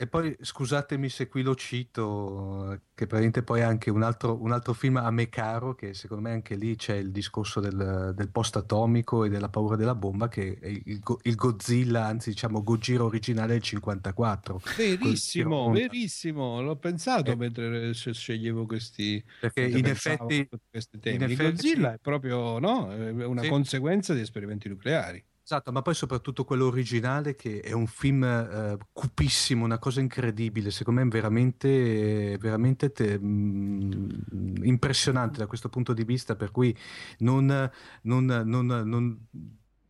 E poi scusatemi se qui lo cito, eh, che praticamente poi è anche un altro, un altro film a me caro, che secondo me anche lì c'è il discorso del, del post-atomico e della paura della bomba, che è il, il Godzilla, anzi diciamo Gojira originale del 54. Verissimo, verissimo. L'ho pensato Eh. mentre sc- sceglievo questi. Perché in effetti- questi temi. in effetti Godzilla sì. è proprio no, una Sì. conseguenza di esperimenti nucleari. Esatto, ma poi soprattutto quello originale che è un film eh, cupissimo, una cosa incredibile, secondo me è veramente, veramente te- mm, impressionante da questo punto di vista, per cui non, non- non- non-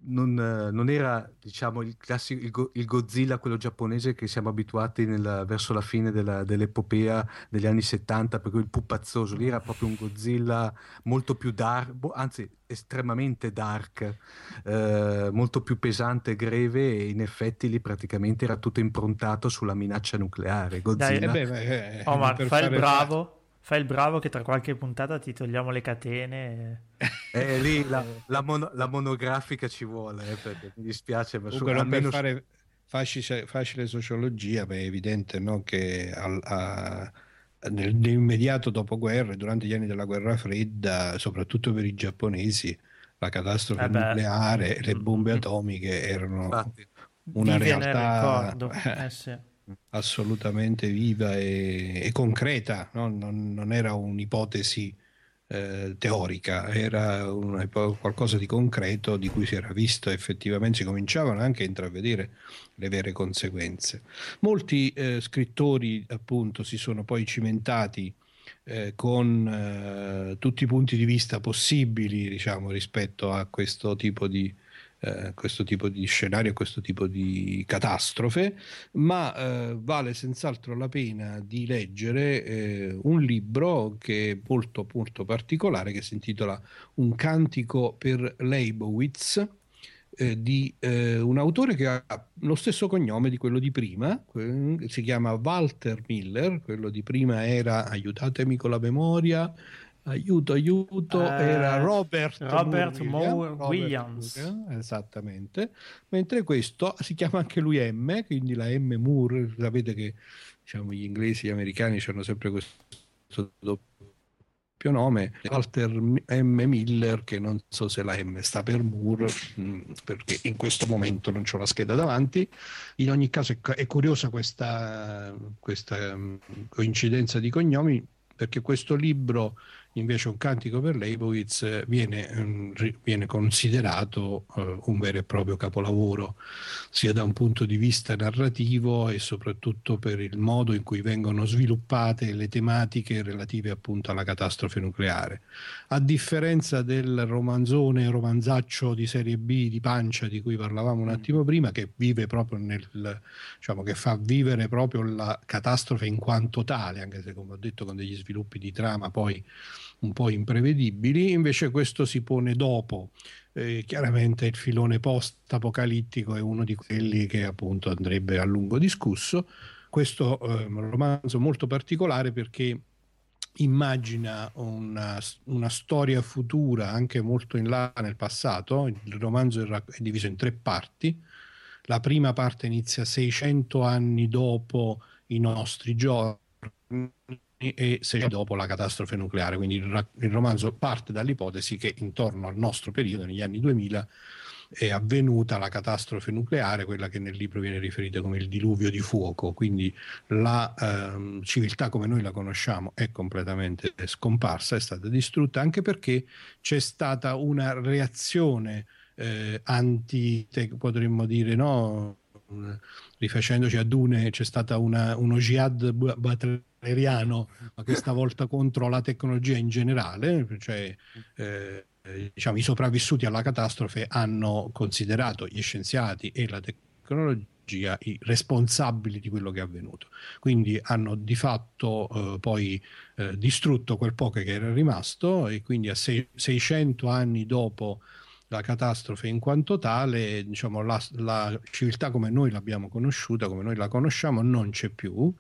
non, eh, non era diciamo il classico il, Go- il Godzilla quello giapponese che siamo abituati nel- verso la fine della- dell'epopea degli anni 70 per cui il pupazzoso lì era proprio un Godzilla molto più dark boh, anzi estremamente dark eh, molto più pesante e greve e in effetti lì praticamente era tutto improntato sulla minaccia nucleare Godzilla Eh beh, beh, eh, Omar, fai il fare- bravo. Fai il bravo che tra qualche puntata ti togliamo le catene. Eh, lì [laughs] la, la mono- la monografica ci vuole eh, perché mi dispiace ma su- Comunque, per almeno fare facile, facile sociologia, beh, è evidente no, che al- a- nel- nell'immediato dopoguerra, durante gli anni della guerra fredda, soprattutto per i giapponesi, la catastrofe Eh nucleare e le bombe Mm. atomiche erano infatti, una realtà ricordo. [laughs] Eh sì. Assolutamente viva e, e concreta, no? non, non era un'ipotesi eh, teorica, era una qualcosa di concreto di cui si era visto effettivamente, si cominciavano anche a intravedere le vere conseguenze. Molti eh, scrittori appunto si sono poi cimentati eh, con eh, tutti i punti di vista possibili, diciamo, rispetto a questo tipo di, eh, questo tipo di scenario, questo tipo di catastrofe, ma eh, vale senz'altro la pena di leggere eh, un libro che è molto, molto particolare, che si intitola Un cantico per Leibowitz, eh, di eh, un autore che ha lo stesso cognome di quello di prima, si chiama Walter Miller, quello di prima era, aiutatemi con la memoria, aiuto, aiuto, Eh, era Robert, Robert Moore Moore Robert Williams. Moore, esattamente, mentre questo si chiama anche lui M, quindi la M Moore, sapete che diciamo, gli inglesi e gli americani hanno sempre questo doppio nome, Walter M. Miller, che non so se la M sta per Moore, mh, perché in questo momento non ho la scheda davanti. In ogni caso è, è curiosa questa, questa mh, coincidenza di cognomi, perché questo libro invece un cantico per Leibowitz viene, mm, viene considerato uh, un vero e proprio capolavoro, sia da un punto di vista narrativo e soprattutto per il modo in cui vengono sviluppate le tematiche relative appunto alla catastrofe nucleare. A differenza del romanzone, romanzaccio di serie B di pancia di cui parlavamo un mm. attimo prima, che vive proprio nel, diciamo, che fa vivere proprio la catastrofe in quanto tale, anche se come ho detto con degli sviluppi di trama poi un po' imprevedibili, invece questo si pone dopo. Eh, chiaramente il filone post-apocalittico è uno di quelli che appunto andrebbe a lungo discusso. Questo eh, è un romanzo molto particolare perché immagina una, una, storia futura anche molto in là nel passato. Il romanzo è diviso in tre parti. La prima parte inizia 600 anni dopo i nostri giorni e sei dopo la catastrofe nucleare. Quindi il, il, romanzo parte dall'ipotesi che intorno al nostro periodo, negli anni 2000, è avvenuta la catastrofe nucleare, quella che nel libro viene riferita come il diluvio di fuoco. Quindi la ehm, civiltà come noi la conosciamo è completamente scomparsa, è stata distrutta anche perché c'è stata una reazione eh, anti, potremmo dire, no? Rifacendoci a Dune, c'è stata una, uno jihad aeriano, ma questa volta contro la tecnologia in generale, cioè eh, diciamo, i sopravvissuti alla catastrofe hanno considerato gli scienziati e la tecnologia i responsabili di quello che è avvenuto. Quindi hanno di fatto eh, poi eh, distrutto quel poco che era rimasto e quindi a sei, 600 anni dopo la catastrofe in quanto tale, diciamo, la, la civiltà come noi l'abbiamo conosciuta, come noi la conosciamo, non c'è più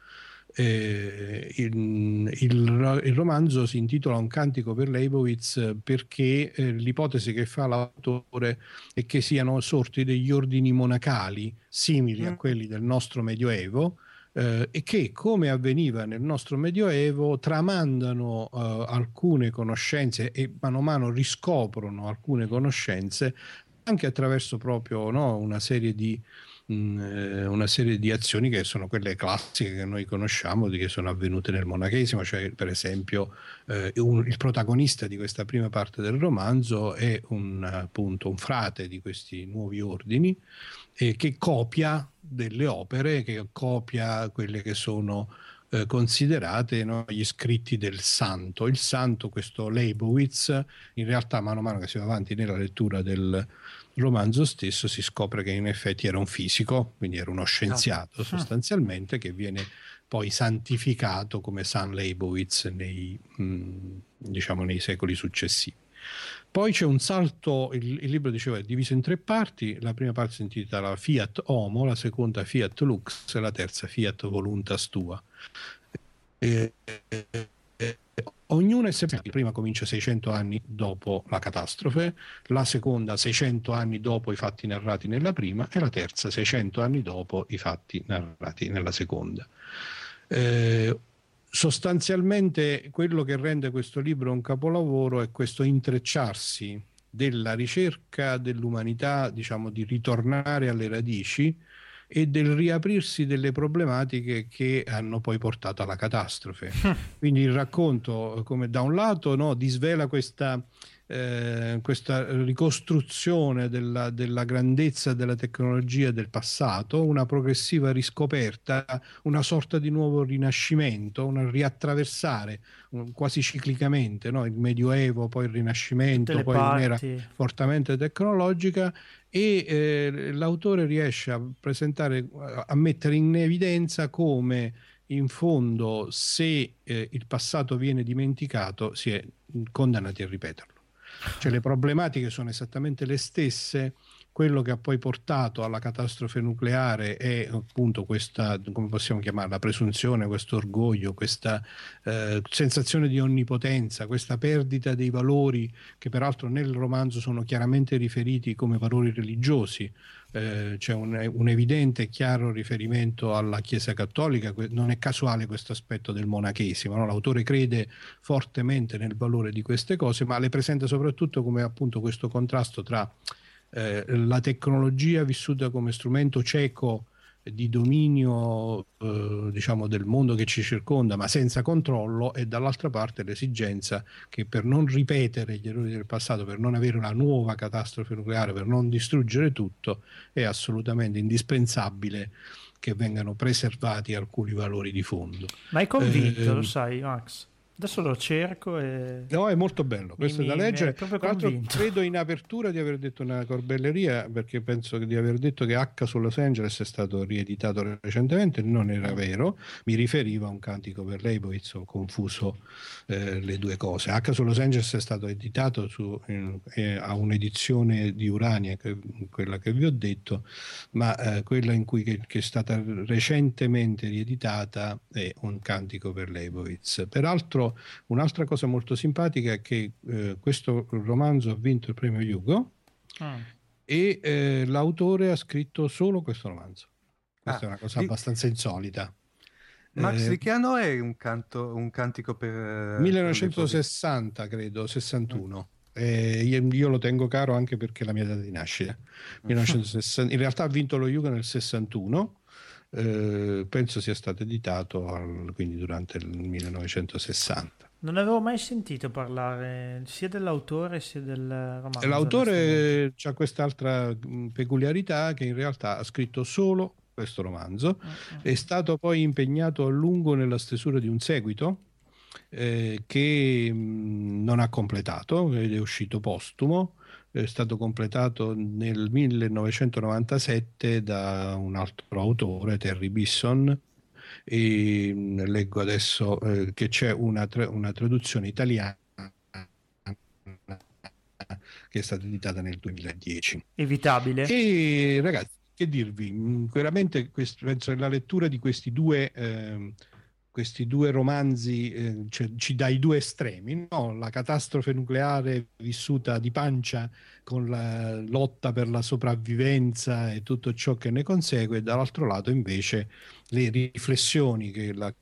eh, il, il, il, romanzo si intitola Un cantico per Leibowitz perché eh, l'ipotesi che fa l'autore è che siano sorti degli ordini monacali simili a mm. quelli del nostro Medioevo eh, e che, come avveniva nel nostro Medioevo, tramandano eh, alcune conoscenze e mano a mano riscoprono alcune conoscenze anche attraverso proprio no, una serie di eh, una serie di azioni che sono quelle classiche che noi conosciamo, che sono avvenute nel monachesimo, cioè per esempio eh, un, il protagonista di questa prima parte del romanzo è un, appunto, un frate di questi nuovi ordini eh, che copia delle opere, che copia quelle che sono eh, considerate no, gli scritti del santo. Il santo, questo Leibowitz, in realtà mano a mano che si va avanti nella lettura del, romanzo stesso si scopre che in effetti era un fisico, quindi era uno scienziato ah. sostanzialmente, che viene poi santificato come San Leibowitz nei, mh, mm, diciamo, nei secoli successivi. Poi c'è un salto, il, il, libro diceva è diviso in tre parti, la prima parte si intitola Fiat Homo, la seconda Fiat Lux e la terza Fiat Voluntas Tua. E, Ognuna è separata. La prima comincia 600 anni dopo la catastrofe, la seconda 600 anni dopo i fatti narrati nella prima e la terza 600 anni dopo i fatti narrati nella seconda. Eh, sostanzialmente quello che rende questo libro un capolavoro è questo intrecciarsi della ricerca dell'umanità, diciamo di ritornare alle radici, e del riaprirsi delle problematiche che hanno poi portato alla catastrofe. [laughs] Quindi il racconto, come da un lato, no, disvela questa, eh, questa ricostruzione della, della, grandezza della tecnologia del passato, una progressiva riscoperta, una sorta di nuovo rinascimento, un riattraversare un, quasi ciclicamente no? il Medioevo, poi il Rinascimento, poi un'era fortemente tecnologica e eh, l'autore riesce a presentare, a mettere in evidenza come in fondo se eh, il passato viene dimenticato si è condannati a ripeterlo. Cioè le problematiche sono esattamente le stesse, quello che ha poi portato alla catastrofe nucleare è appunto questa, come possiamo chiamarla, presunzione, questo orgoglio, questa eh, sensazione di onnipotenza, questa perdita dei valori che peraltro nel romanzo sono chiaramente riferiti come valori religiosi. Eh, c'è un, un, evidente e chiaro riferimento alla Chiesa Cattolica, non è casuale questo aspetto del monachesimo, no? l'autore crede fortemente nel valore di queste cose, ma le presenta soprattutto come appunto questo contrasto tra eh, la tecnologia vissuta come strumento cieco di dominio eh, diciamo del mondo che ci circonda ma senza controllo e dall'altra parte l'esigenza che per non ripetere gli errori del passato per non avere una nuova catastrofe nucleare per non distruggere tutto è assolutamente indispensabile che vengano preservati alcuni valori di fondo. Ma hai convinto eh, lo sai Max Adesso lo cerco e... No, è molto bello, questo mi, è da leggere. Tra l'altro credo in apertura di aver detto una corbelleria, perché penso di aver detto che H su Los Angeles è stato rieditato recentemente, non era vero, mi riferiva a un cantico per Leibowitz, ho confuso eh, le due cose. H su Los Angeles è stato editato su, eh, a un'edizione di Urania, che, quella che vi ho detto, ma eh, quella in cui che, che è stata recentemente rieditata è un cantico per Leibowitz. Peraltro un'altra cosa molto simpatica è che eh, questo romanzo ha vinto il premio Hugo ah. e eh, l'autore ha scritto solo questo romanzo. Questa ah, è una cosa di... abbastanza insolita. Max eh, di che anno è un, canto, un cantico per... 1960 per credo, 61. Eh, io, io, lo tengo caro anche perché è la mia data di nascita. 1960, in realtà ha vinto lo Hugo nel 61 eh, penso sia stato editato al, quindi durante il 1960. Non avevo mai sentito parlare sia dell'autore sia del romanzo. L'autore ha quest'altra peculiarità che in realtà ha scritto solo questo romanzo, uh-huh. è stato poi impegnato a lungo nella stesura di un seguito eh, che mh, non ha completato ed è uscito postumo è stato completato nel 1997 da un altro autore, Terry Bisson, e leggo adesso eh, che c'è una, tra- una, traduzione italiana che è stata editata nel 2010. Evitabile. E ragazzi, che dirvi, veramente quest- penso che la lettura di questi due... Eh, questi due romanzi eh, cioè, ci dai due estremi, no? la catastrofe nucleare vissuta di pancia con la lotta per la sopravvivenza e tutto ciò che ne consegue, dall'altro lato invece le riflessioni che la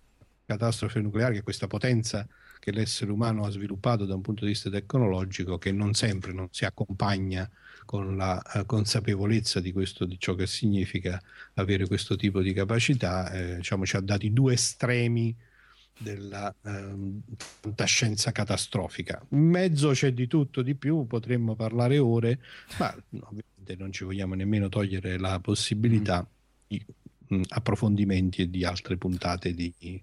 catastrofe nucleare, che questa potenza che l'essere umano ha sviluppato da un punto di vista tecnologico, che non sempre non si accompagna con la uh, consapevolezza di, questo, di ciò che significa avere questo tipo di capacità, eh, diciamo, ci ha dati due estremi della eh, fantascienza catastrofica. In mezzo c'è di tutto, di più, potremmo parlare ore, ma ovviamente non ci vogliamo nemmeno togliere la possibilità mm. di mh, approfondimenti e di altre puntate di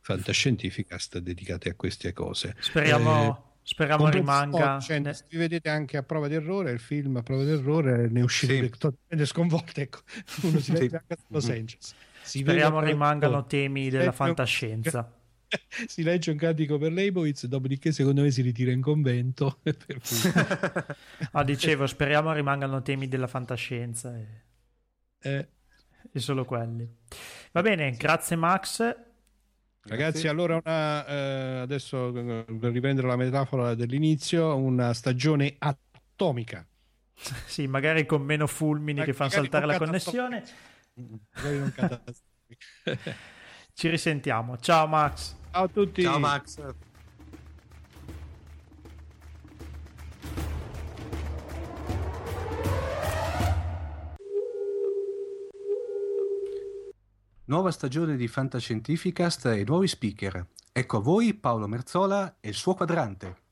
fantascientificast dedicate a queste cose. Speriamo... Eh, Speriamo rimanga. Cioè, ne... Vi vedete anche a prova d'errore, il film a prova d'errore ne è uscito sì. totalmente sconvolto. Ecco, [laughs] uno si vede anche a Los Angeles. Si Speriamo rimangano temi della fantascienza. [laughs] si legge un cantico per Leibowitz, dopodiché secondo me si ritira in convento. [laughs] ah, dicevo, speriamo rimangano temi della fantascienza e, eh. e solo quelli. Va bene, grazie Max. Ragazzi, allora una, eh, adesso per riprendere la metafora dell'inizio, una stagione atomica. [laughs] Sì, magari con meno fulmini Ma che fanno saltare la connessione. [laughs] Ci risentiamo. Ciao Max. Ciao a tutti. Ciao Max. Nuova stagione di Fantascientificast e nuovi speaker. Ecco a voi Paolo Merzola e il suo quadrante.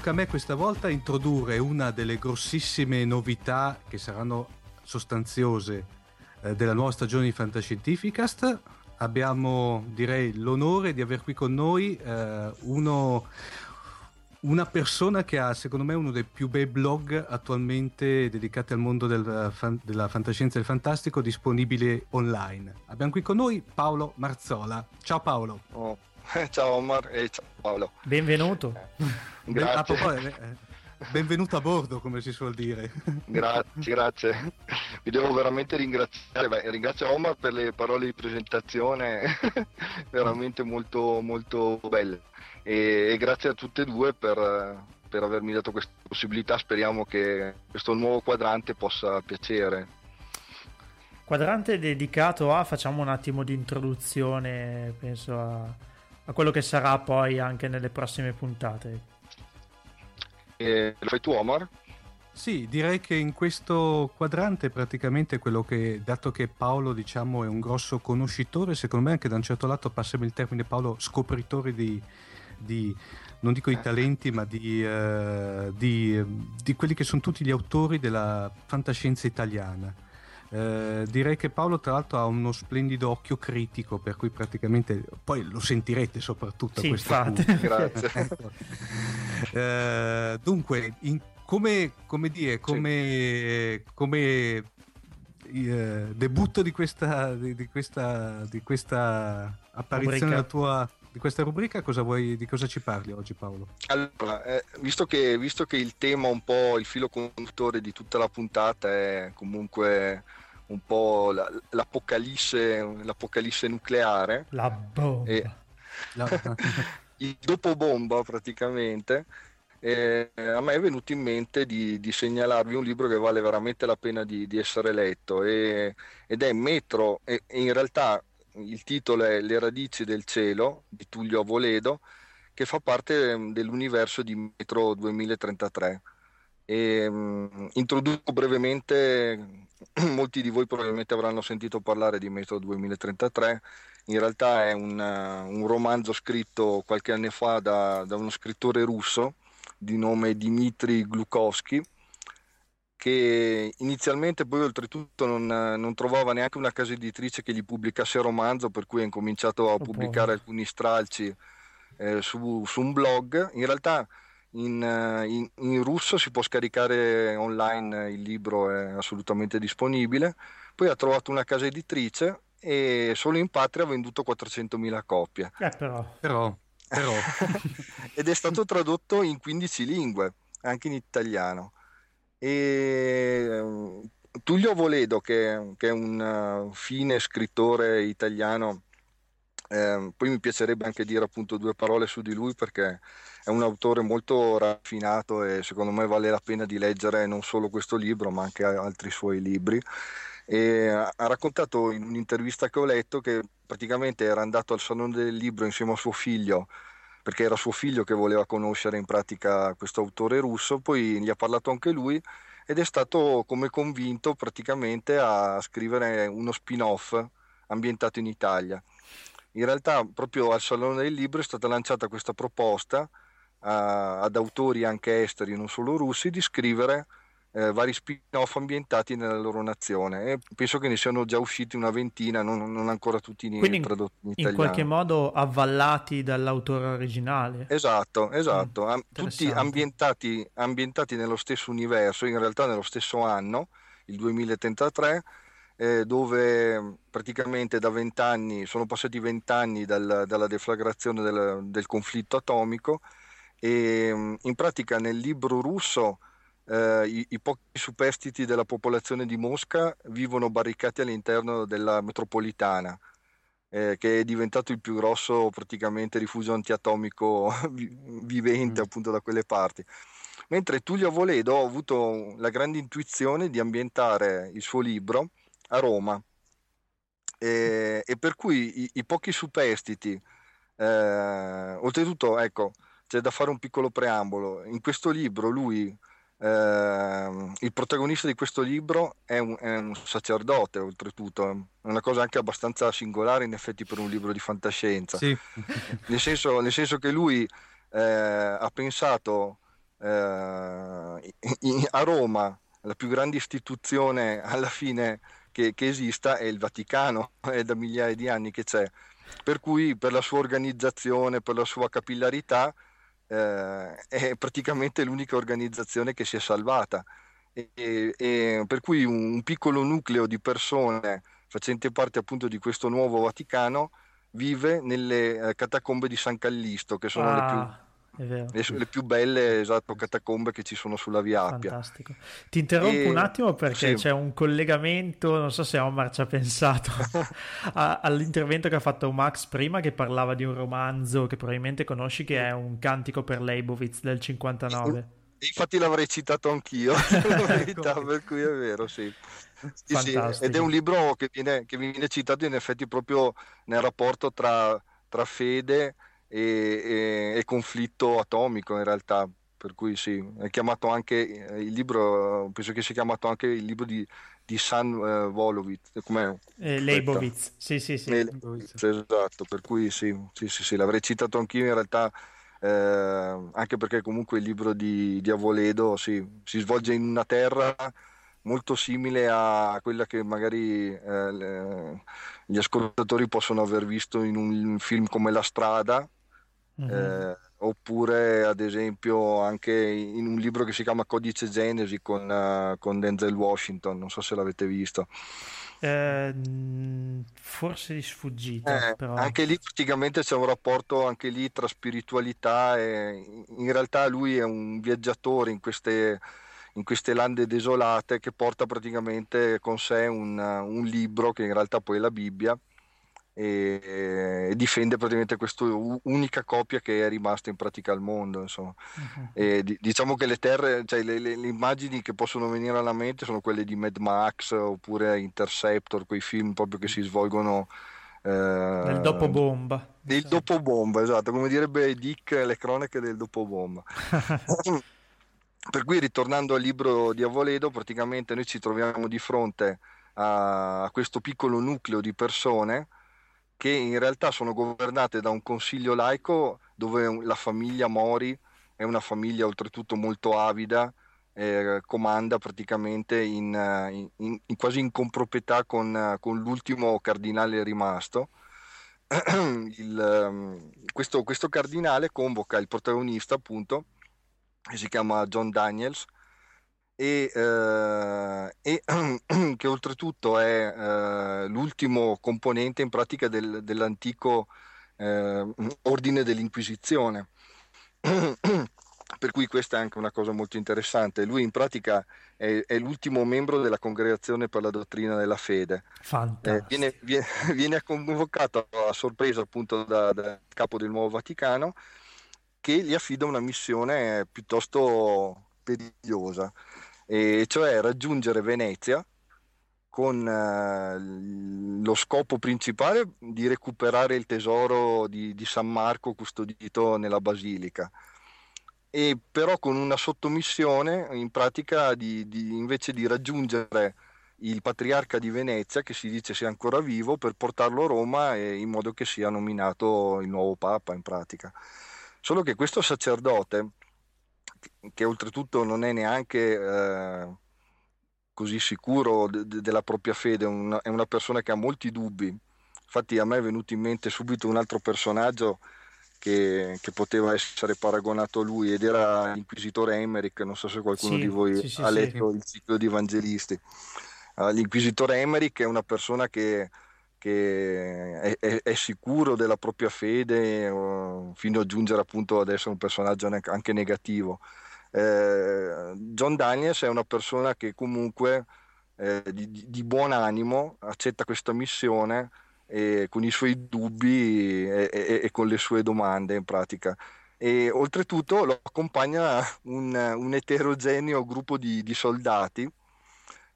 Tocca a me questa volta introdurre una delle grossissime novità che saranno sostanziose eh, della nuova stagione di Fantascientificast. Abbiamo, direi, l'onore di aver qui con noi eh, uno, una persona che ha secondo me uno dei più bei blog attualmente dedicati al mondo del, fan- della fantascienza e del fantastico disponibile online. Abbiamo qui con noi Paolo Marzola. Ciao Paolo. Oh, [laughs] Ciao Omar e ciao Paolo. Benvenuto. Ben- a Grazie. proposito, eh, [laughs] benvenuto a bordo, come si suol dire. [laughs] Grazie, grazie. Vi devo veramente ringraziare. Beh, ringrazio Omar per le parole di presentazione, veramente molto, molto belle. E, e grazie a tutte e due per, per avermi dato questa possibilità. Speriamo che questo nuovo quadrante possa piacere. Quadrante dedicato a, facciamo un attimo di introduzione, penso a, a quello che sarà poi anche nelle prossime puntate. E lo fai tu Omar? Sì, direi che in questo quadrante praticamente quello che, dato che Paolo diciamo è un grosso conoscitore, secondo me anche da un certo lato passami il termine Paolo, scopritore di, di non dico di talenti, ma di, eh, di, di quelli che sono tutti gli autori della fantascienza italiana. Eh, direi che Paolo tra l'altro ha uno splendido occhio critico per cui praticamente poi lo sentirete soprattutto Sì, a questo infatti. punto [laughs] Grazie. [laughs] Ecco. Eh, dunque in- come, come dire come, come eh, debutto di questa, di, di questa, di questa apparizione della tua di questa rubrica cosa vuoi, di cosa ci parli oggi Paolo? Allora, eh, visto, che, visto che il tema, un po' il filo conduttore di tutta la puntata è comunque un po' la- l'apocalisse, l'apocalisse nucleare, La bomba. E- La- [laughs] il dopo bomba praticamente, eh, a me è venuto in mente di, di segnalarvi un libro che vale veramente la pena di, di essere letto e- ed è Metro, e, e in realtà il titolo è Le radici del cielo di Tullio Avoledo, che fa parte mm, dell'universo di Metro 2033. E, mm, introduco brevemente, [clears throat] molti di voi probabilmente avranno sentito parlare di Metro 2033, in realtà è un, eh, un romanzo scritto qualche anno fa da, da uno scrittore russo di nome Dmitry Glukovsky, che inizialmente poi oltretutto non, non trovava neanche una casa editrice che gli pubblicasse romanzo, per cui ha incominciato a pubblicare alcuni stralci eh, su, su un blog. In realtà in, eh, in- in russo si può scaricare online, eh, il libro è assolutamente disponibile. Poi ha trovato una casa editrice e solo in patria ha venduto 400.000 copie Eh, però. però, però [laughs] ed è stato tradotto in 15 lingue, anche in italiano. E ehm, Tullio Voledo, che, che è un eh, fine scrittore italiano, ehm, poi mi piacerebbe anche dire appunto due parole su di lui perché è un autore molto raffinato e secondo me vale la pena di leggere non solo questo libro ma anche altri suoi libri. E ha raccontato in un'intervista che ho letto che praticamente era andato al Salone del Libro insieme a suo figlio perché era suo figlio che voleva conoscere in pratica questo autore russo, poi gli ha parlato anche lui ed è stato come convinto praticamente a scrivere uno spin-off ambientato in Italia. In realtà proprio al Salone del Libro è stata lanciata questa proposta a- ad autori anche esteri, non solo russi, di scrivere eh, vari spin-off ambientati nella loro nazione e penso che ne siano già usciti una ventina, non, non ancora tutti in- Quindi in- tradotti in In italiano. qualche modo avvallati dall'autore originale. Esatto, esatto, Am- tutti ambientati, ambientati nello stesso universo, in realtà nello stesso anno, il 2033, eh, dove praticamente da vent'anni, sono passati vent'anni dal- dalla deflagrazione del, del conflitto atomico e mm, in pratica nel libro russo eh, i, i pochi superstiti della popolazione di Mosca vivono barricati all'interno della metropolitana eh, che è diventato il più grosso praticamente rifugio antiatomico [laughs] vi- vivente appunto da quelle parti. Mentre Tullio Avoledo ha avuto la grande intuizione di ambientare il suo libro a Roma e, e per cui i, i pochi superstiti, eh, oltretutto ecco, c'è da fare un piccolo preambolo, in questo libro lui Ehm, il protagonista di questo libro è un, è un sacerdote, oltretutto, è una cosa anche abbastanza singolare in effetti per un libro di fantascienza. Sì. [laughs] Nel, senso, nel senso che lui eh, ha pensato eh, in- a Roma, la più grande istituzione alla fine che, che esista è il Vaticano, [laughs] è da migliaia di anni che c'è, per cui per la sua organizzazione, per la sua capillarità, eh, è praticamente l'unica organizzazione che si è salvata. E, e- per cui un, piccolo nucleo di persone facenti parte appunto di questo nuovo Vaticano vive nelle eh, catacombe di San Callisto, che sono le più Ah. Le, le più belle esatto, catacombe che ci sono sulla Via Appia. Fantastico. Ti interrompo E- un attimo perché sì. c'è un collegamento, non so se Omar ci ha pensato, [laughs] a- all'intervento che ha fatto Max prima che parlava di un romanzo che probabilmente conosci che è un cantico per Leibovitz del 59. E Infatti l'avrei citato anch'io, [laughs] [laughs] la verità, per cui è vero, sì. Sì, sì. Ed è un libro che viene, che viene citato in effetti proprio nel rapporto tra, tra fede e, e- e conflitto atomico in realtà, per cui sì, è chiamato anche eh, il libro, penso che sia chiamato anche il libro di, di San eh, Volovitz, com'è? Eh, Leibovitz, sì sì sì. Eh, Esatto, per cui sì, sì, sì, sì, l'avrei citato anch'io in realtà, eh, anche perché comunque il libro di, di Avoledo sì, si svolge in una terra molto simile a quella che magari eh, le- gli ascoltatori possono aver visto in un film come La strada, Mhm. eh, oppure ad esempio anche in un libro che si chiama Codice Genesi con, eh, con Denzel Washington, non so se l'avete visto. Eh, forse di sfuggita, Eh, però. Anche lì praticamente c'è un rapporto anche lì tra spiritualità e in realtà lui è un viaggiatore in queste, in queste lande desolate che porta praticamente con sé un, un libro che in realtà poi è la Bibbia e, difende praticamente questa unica copia che è rimasta in pratica al mondo. Insomma. E di- diciamo che le terre, cioè le, le- le immagini che possono venire alla mente sono quelle di Mad Max oppure Interceptor, quei film proprio che si svolgono eh, Nel dopobomba. il dopobomba, esatto, come direbbe Dick, le cronache del dopobomba. [laughs] per cui ritornando al libro di Avoledo, praticamente noi ci troviamo di fronte a questo piccolo nucleo di persone che in realtà sono governate da un consiglio laico dove la famiglia Mori è una famiglia oltretutto molto avida, eh, comanda praticamente in, eh, in- in- quasi in comproprietà con, eh, con l'ultimo cardinale rimasto. [clears throat] Il, ehm, questo, questo cardinale convoca il protagonista, appunto, che si chiama John Daniels, e, eh, e [clears throat] che oltretutto è eh, l'ultimo componente in pratica del- dell'antico eh, ordine dell'Inquisizione. [clears throat] Per cui questa è anche una cosa molto interessante. Lui in pratica è, è l'ultimo membro della congregazione per la dottrina della fede. Fantastico. Eh, viene, viene- [laughs] viene convocato a sorpresa appunto da- dal capo del nuovo Vaticano che gli affida una missione piuttosto perigliosa, e cioè raggiungere Venezia con eh, lo scopo principale di recuperare il tesoro di, di San Marco custodito nella basilica. E però con una sottomissione in pratica di, di- invece di raggiungere il patriarca di Venezia, che si dice sia ancora vivo, per portarlo a Roma e in modo che sia nominato il nuovo papa in pratica. Solo che questo sacerdote, che oltretutto non è neanche eh, così sicuro de- de- della propria fede, è una, è una persona che ha molti dubbi. Infatti a me è venuto in mente subito un altro personaggio che, che poteva essere paragonato a lui ed era l'inquisitore Emmerich, non so se qualcuno Sì, di voi sì, sì, ha letto il ciclo di Evangelisti. Uh, l'inquisitore Emmerich è una persona che, che è, è- è sicuro della propria fede uh, fino a giungere appunto ad essere un personaggio ne- anche negativo. Eh, John Daniels è una persona che comunque eh, di, di- buon animo accetta questa missione e con i suoi dubbi e, e- e con le sue domande in pratica. E oltretutto lo accompagna un, un eterogeneo gruppo di, di soldati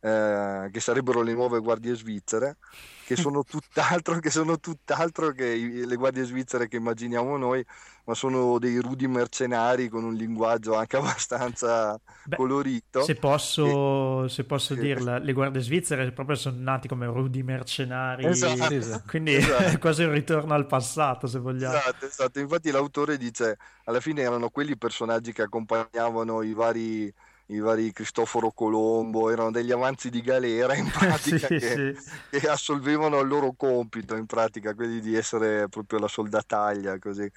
eh, che sarebbero le nuove guardie svizzere, che sono [laughs] tutt'altro, che sono tutt'altro che i- le guardie svizzere che immaginiamo noi, ma sono dei rudi mercenari con un linguaggio anche [laughs] abbastanza Beh, colorito. Se posso, se posso Sì. dirla, le guardie svizzere proprio sono nati come rudi mercenari, Esatto, esatto. quindi Esatto. è [laughs] quasi un ritorno al passato, se vogliamo. Esatto, esatto. Infatti l'autore dice, alla fine erano quelli i personaggi che accompagnavano i vari i vari Cristoforo Colombo, erano degli avanzi di galera in [laughs] pratica Sì, che, sì. che assolvevano il loro compito, in pratica, quelli di essere proprio la soldataglia, così.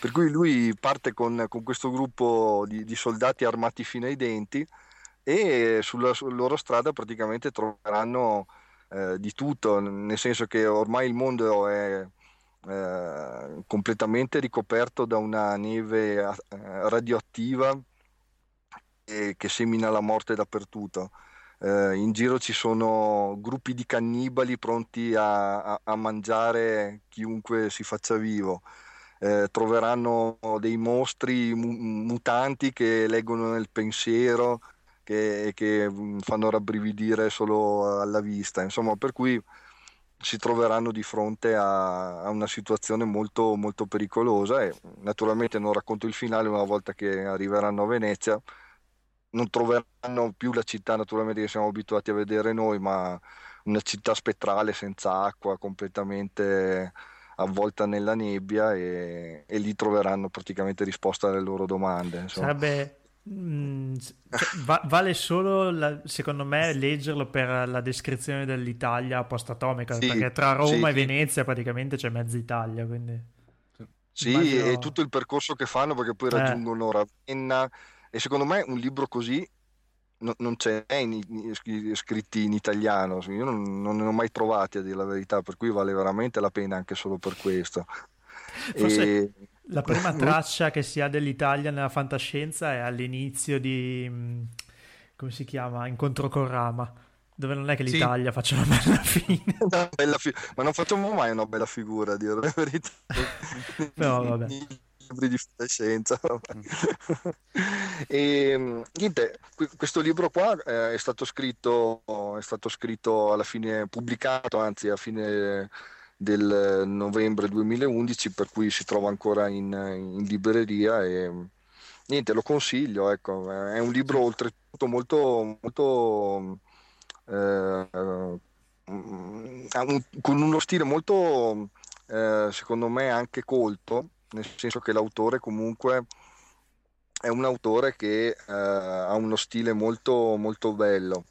Per cui lui parte con, con questo gruppo di, di soldati armati fino ai denti e sulla, sulla loro strada praticamente troveranno eh, di tutto, nel senso che ormai il mondo è eh, completamente ricoperto da una neve eh, radioattiva e- che semina la morte dappertutto. Eh, in giro ci sono gruppi di cannibali pronti a, a- a mangiare chiunque si faccia vivo. Eh, troveranno dei mostri mu- mutanti che leggono nel pensiero, che, che mm, fanno rabbrividire solo alla vista. Insomma, per cui si troveranno di fronte a, a una situazione molto, molto pericolosa e naturalmente non racconto il finale una volta che arriveranno a Venezia non troveranno più la città naturalmente che siamo abituati a vedere noi ma una città spettrale senza acqua completamente avvolta nella nebbia e, e lì troveranno praticamente risposta alle loro domande insomma. Sarebbe. mm, cioè, va- vale solo, la- secondo me, leggerlo per la descrizione dell'Italia post-atomica, Sì, perché tra Roma sì, e. Venezia praticamente c'è mezza Italia, quindi... Sì, Immagino- e tutto il percorso che fanno perché poi Eh. raggiungono Ravenna e secondo me un libro così no- non c'è in- in- scri- scritti in italiano, io non, non ne ho mai trovati a dire la verità, per cui vale veramente la pena anche solo per questo. Forse E- la prima [laughs] traccia che si ha dell'Italia nella fantascienza è all'inizio di... mm, come si chiama? Incontro con Rama, dove non è che Sì. l'Italia faccia una bella [laughs] fine. una bella fi- ma non facciamo mai una bella figura a dire la verità. [laughs] Però vabbè. Libri di fantascienza. [laughs] vabbè. [laughs] e mh, niente, que- questo libro qua eh, è stato scritto, è stato scritto alla fine, pubblicato anzi a fine del novembre 2011, per cui si trova ancora in, in libreria e niente, lo consiglio, ecco, è un libro oltretutto molto, molto eh, mm, con uno stile molto, eh, secondo me, anche colto, nel senso che l'autore comunque è un autore che eh, ha uno stile molto, molto bello,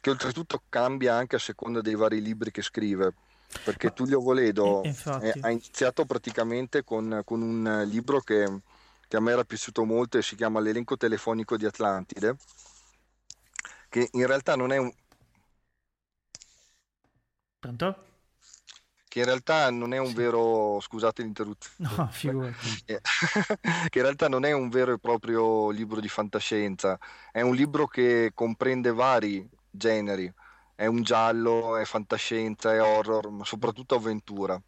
che oltretutto cambia anche a seconda dei vari libri che scrive. Perché Tullio Voledo Eh, infatti. ha iniziato praticamente con, con un libro che, che a me era piaciuto molto e si chiama L'elenco telefonico di Atlantide, che in realtà non è un, Pronto? Che in realtà non è un vero, scusate l'interruzione, No, [laughs] eh, [laughs] che in realtà non è un vero e proprio libro di fantascienza, è un libro che comprende vari generi, è un giallo, è fantascienza, è horror, ma soprattutto avventura.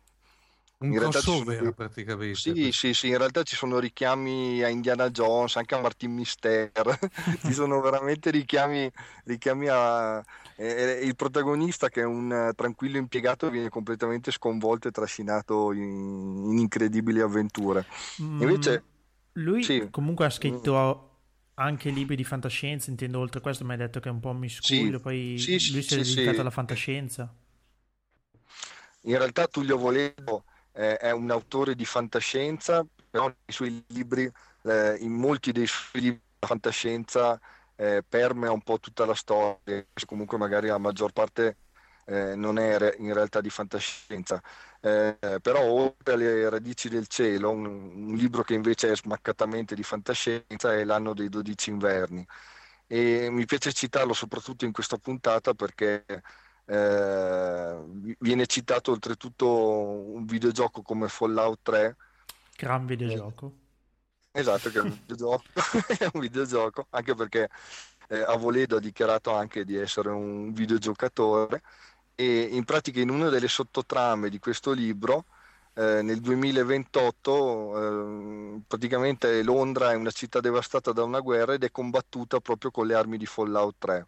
Un In ci crossover dei- praticamente. Sì, sì, sì, in realtà ci sono richiami a Indiana Jones, anche a Martin Mister, [laughs] ci sono veramente richiami, richiami a... eh, il protagonista che è un eh, tranquillo impiegato viene completamente sconvolto e trascinato in, in incredibili avventure. Mm, Invece, Lui sì. comunque ha scritto anche libri di fantascienza, intendo oltre a questo mi hai detto che è un po' miscuglio, Sì, poi sì, lui sì, si è sì, dedicato sì. alla fantascienza. In realtà Tullio Voledo eh, è un autore di fantascienza, però nei suoi libri, eh, in molti dei suoi libri di fantascienza eh, permea un po' tutta la storia, comunque magari la maggior parte eh, non è re- in realtà di fantascienza. Eh, però oltre alle radici del cielo, un, un libro che invece è smaccatamente di fantascienza è L'anno dei dodici inverni. E mi piace citarlo soprattutto in questa puntata perché eh, viene citato oltretutto un videogioco come Fallout 3. Gran videogioco. Esatto, che è un [laughs] videogioco, [laughs] è un videogioco, anche perché eh, Avoledo ha dichiarato anche di essere un videogiocatore e in pratica in una delle sottotrame di questo libro eh, nel 2028 eh, praticamente Londra è una città devastata da una guerra ed è combattuta proprio con le armi di Fallout 3.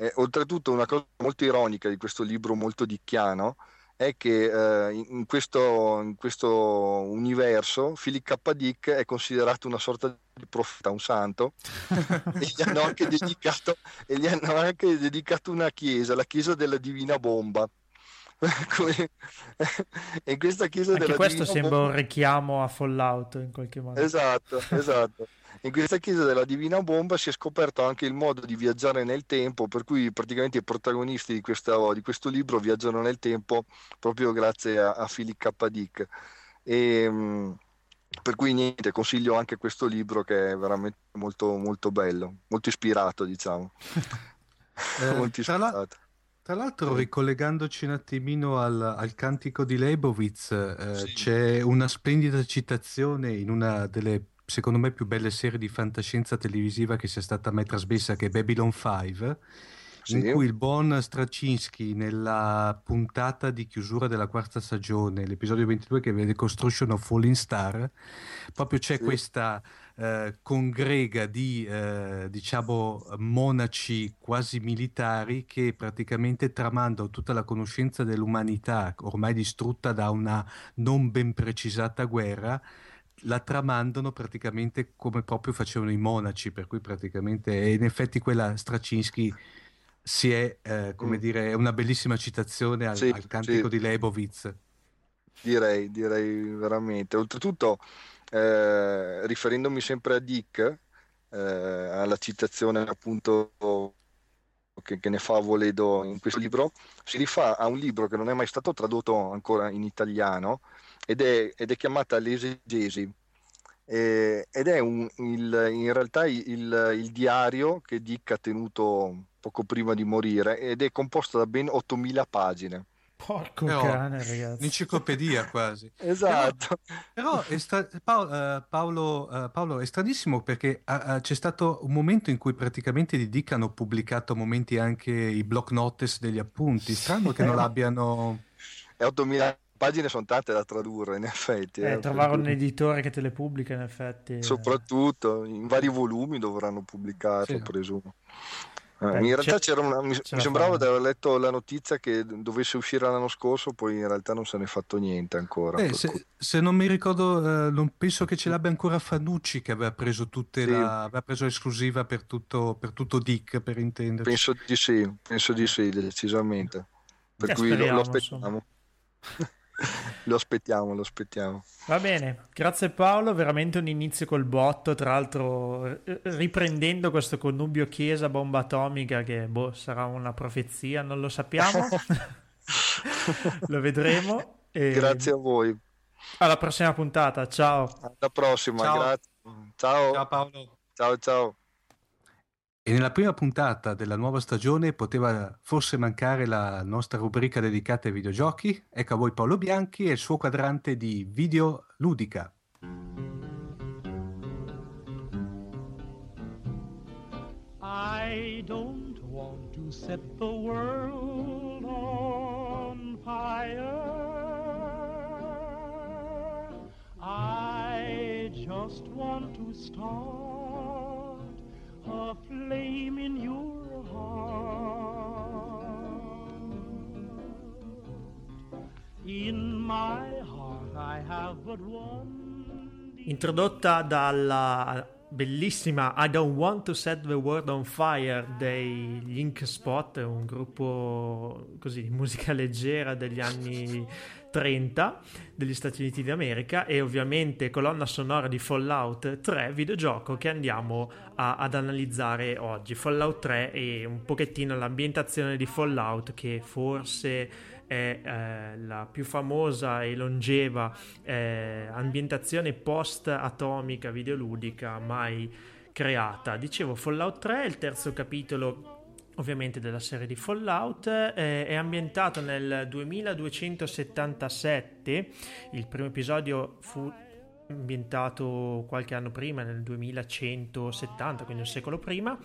Eh, oltretutto una cosa molto ironica di questo libro molto dicchiano è che eh, in, in questo, in questo universo Philip K. Dick è considerato una sorta di profeta, un santo, e gli hanno anche [laughs] dedicato, e gli hanno anche dedicato una chiesa, la chiesa della Divina Bomba. [laughs] Come- in questa chiesa Anche della questo Divina sembra un Bomba- richiamo a Fallout in qualche modo. Esatto, [laughs] esatto. In questa chiesa della Divina Bomba si è scoperto anche il modo di viaggiare nel tempo, per cui praticamente i protagonisti di, questa- di questo libro viaggiano nel tempo proprio grazie a, a Philip K. Dick. E, mh, per cui niente, consiglio anche questo libro che è veramente molto, molto bello, molto ispirato, diciamo. [laughs] Eh, Molto tra, la- ispirato. Tra l'altro, ricollegandoci un attimino al, al cantico di Leibowitz, eh, c'è una splendida citazione in una delle, secondo me, più belle serie di fantascienza televisiva che sia stata mai trasmessa, che è Babylon 5, in Sì. cui il buon Straczynski, nella puntata di chiusura della quarta stagione, l'episodio 22 che vede Construction of Falling Star, proprio c'è Sì. questa eh, congrega di eh, diciamo monaci quasi militari che praticamente tramandano tutta la conoscenza dell'umanità ormai distrutta da una non ben precisata guerra la tramandano praticamente come proprio facevano i monaci per cui praticamente e in effetti quella Straczynski si è eh, come Mm. dire è una bellissima citazione al, Sì, al cantico sì. di Leibowitz Direi, direi veramente. Oltretutto, eh, riferendomi sempre a Dick, eh, alla citazione appunto che, che ne fa Voledo in questo libro, si rifà a un libro che non è mai stato tradotto ancora in italiano ed è, ed è chiamata L'esegesi. Eh, ed è un- il- in realtà il, il- diario che Dick ha tenuto poco prima di morire ed è composto da ben 8000 pagine. Porco Però, cane, ragazzi. un'enciclopedia quasi [laughs] Esatto. Però è stra- Paolo, eh, Paolo, eh, Paolo, è stranissimo perché ah, c'è stato un momento in cui praticamente di Dick hanno pubblicato a momenti anche i block notice degli appunti. Strano che non l'abbiano. E 8000 pagine sono tante da tradurre, in effetti. Eh, eh, trovare un editore che te le pubblica, in effetti. eh. Soprattutto in vari volumi dovranno pubblicarlo, Sì. presumo. Eh, Beh, in realtà c'era una- mi, mi sembrava di aver letto la notizia che dovesse uscire l'anno scorso, poi in realtà non se n'è fatto niente ancora. Eh, se, cui- se non mi ricordo, eh, non penso che ce l'abbia ancora Fanucci che aveva preso tutte Sì. la, aveva preso l'esclusiva per tutto, per tutto Dick, per intenderci. Penso di sì, penso di sì, decisamente. Per Eh, cui lo, lo aspettiamo. [laughs] lo aspettiamo, lo aspettiamo. Va bene, grazie Paolo, veramente un inizio col botto, tra l'altro riprendendo questo connubio chiesa bomba atomica che boh, sarà una profezia, non lo sappiamo, [laughs] lo vedremo. E Grazie a voi. Alla prossima puntata, ciao. Alla prossima, Ciao. grazie. Ciao. Ciao Paolo. Ciao, ciao. E nella prima puntata della nuova stagione poteva forse mancare la nostra rubrica dedicata ai videogiochi. Ecco a voi Paolo Bianchi e il suo quadrante di video ludica. I don't want to set the world on fire. I just want to start a flame in your heart. In my heart I have but one. Introdotta dalla bellissima I Don't Want to Set the World on Fire dei Link Spot, un gruppo così di musica leggera degli anni 30 degli Stati Uniti d'America e ovviamente colonna sonora di Fallout 3, videogioco che andiamo a- ad analizzare oggi. Fallout 3 e un pochettino l'ambientazione di Fallout che forse è eh, la più famosa e longeva eh, ambientazione post-atomica videoludica mai creata. Dicevo, Fallout 3 è il terzo capitolo ovviamente della serie di Fallout, eh, è ambientato nel 2277, il primo episodio fu ambientato qualche anno prima, nel 2170, quindi un secolo prima,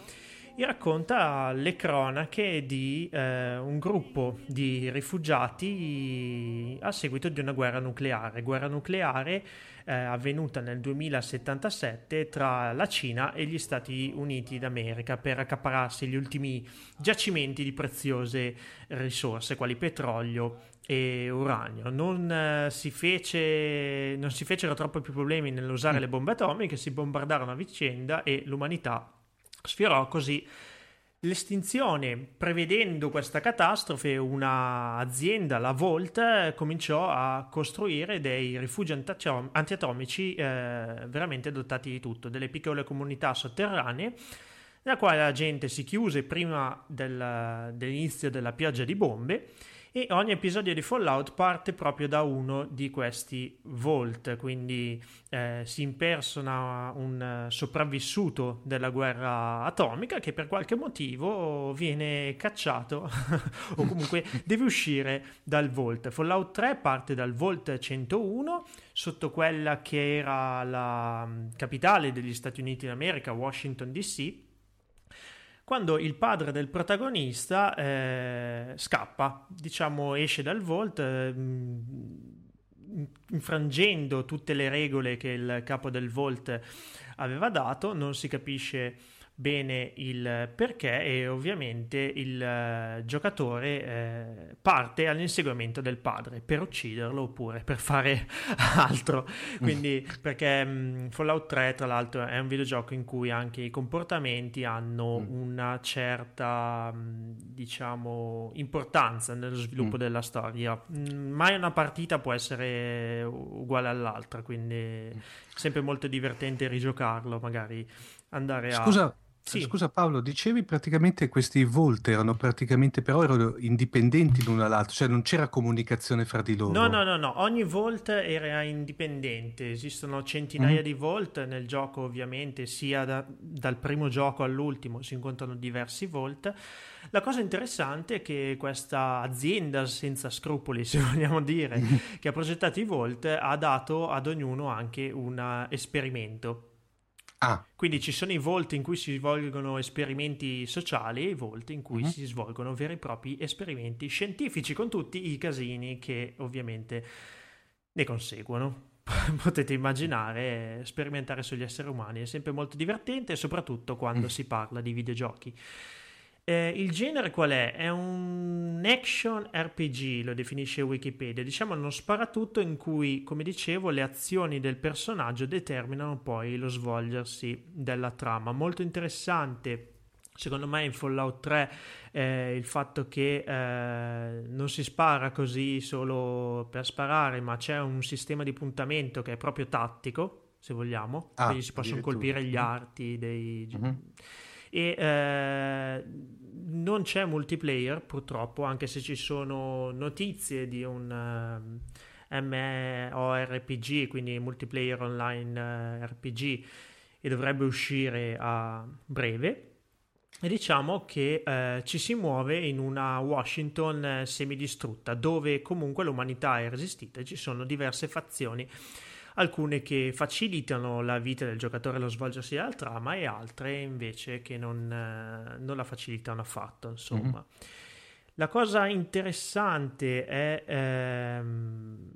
e racconta le cronache di eh, un gruppo di rifugiati a seguito di una guerra nucleare. Guerra nucleare eh, avvenuta nel 2077 tra la Cina e gli Stati Uniti d'America per accapararsi gli ultimi giacimenti di preziose risorse, quali petrolio e uranio. Non, eh, si fece, non si fecero troppo più problemi nell'usare le bombe atomiche, si bombardarono a vicenda e l'umanità sfiorò così l'estinzione, prevedendo questa catastrofe, un'azienda, la Volt, cominciò a costruire dei rifugi antiatom- antiatomici eh, veramente dotati di tutto, delle piccole comunità sotterranee nella quale la gente si chiuse prima del- dell'inizio della pioggia di bombe e ogni episodio di Fallout parte proprio da uno di questi Vault, quindi eh, si impersona un eh, sopravvissuto della guerra atomica che per qualche motivo viene cacciato [laughs] o comunque deve uscire dal Vault. Fallout 3 parte dal Vault 101 sotto quella che era la mm, capitale degli Stati Uniti d'America, Washington DC, quando il padre del protagonista eh, scappa, diciamo esce dal vault, eh, infrangendo tutte le regole che il capo del vault aveva dato, non si capisce bene il perché e ovviamente il eh, giocatore eh, parte all'inseguimento del padre per ucciderlo oppure per fare [laughs] altro quindi [laughs] perché mh, Fallout 3 tra l'altro è un videogioco in cui anche i comportamenti hanno Mm. una certa mh, diciamo importanza nello sviluppo Mm. della storia Mh, mai una partita può essere uguale all'altra quindi Mm. sempre molto divertente rigiocarlo magari andare a Scusa, Sì. scusa Paolo, dicevi praticamente questi Volt erano praticamente però erano indipendenti l'uno dall'altro, cioè non c'era comunicazione fra di loro. No, no, no, no, ogni Volt era indipendente, esistono centinaia Mhm. di Volt nel gioco ovviamente, sia da- dal primo gioco all'ultimo si incontrano diversi Volt. La cosa interessante è che questa azienda senza scrupoli, se [laughs] vogliamo dire, che ha progettato i Volt, ha dato ad ognuno anche un eh, esperimento. Ah, Quindi ci sono i volti in cui si svolgono esperimenti sociali e i volti in cui Mhm. si svolgono veri e propri esperimenti scientifici con tutti i casini che ovviamente ne conseguono. [laughs] Potete immaginare, sperimentare sugli esseri umani è sempre molto divertente, soprattutto quando si parla di videogiochi. Eh, il genere qual è? È un action RPG, lo definisce Wikipedia, diciamo uno sparatutto in cui, come dicevo, le azioni del personaggio determinano poi lo svolgersi della trama. Molto interessante. Secondo me in Fallout 3 eh, il fatto che eh, non si spara così solo per sparare, ma c'è un sistema di puntamento che è proprio tattico, se vogliamo, Ah, quindi si possono colpire gli arti dei, Mhm. E eh, non c'è multiplayer purtroppo anche se ci sono notizie di un ehm, MMORPG quindi multiplayer online eh, RPG e dovrebbe uscire a breve. E diciamo che eh, ci si muove in una Washington eh, semidistrutta dove comunque l'umanità è resistita e ci sono diverse fazioni alcune che facilitano la vita del giocatore allo svolgersi della trama e altre invece che non, eh, non la facilitano affatto insomma. La cosa interessante è ehm,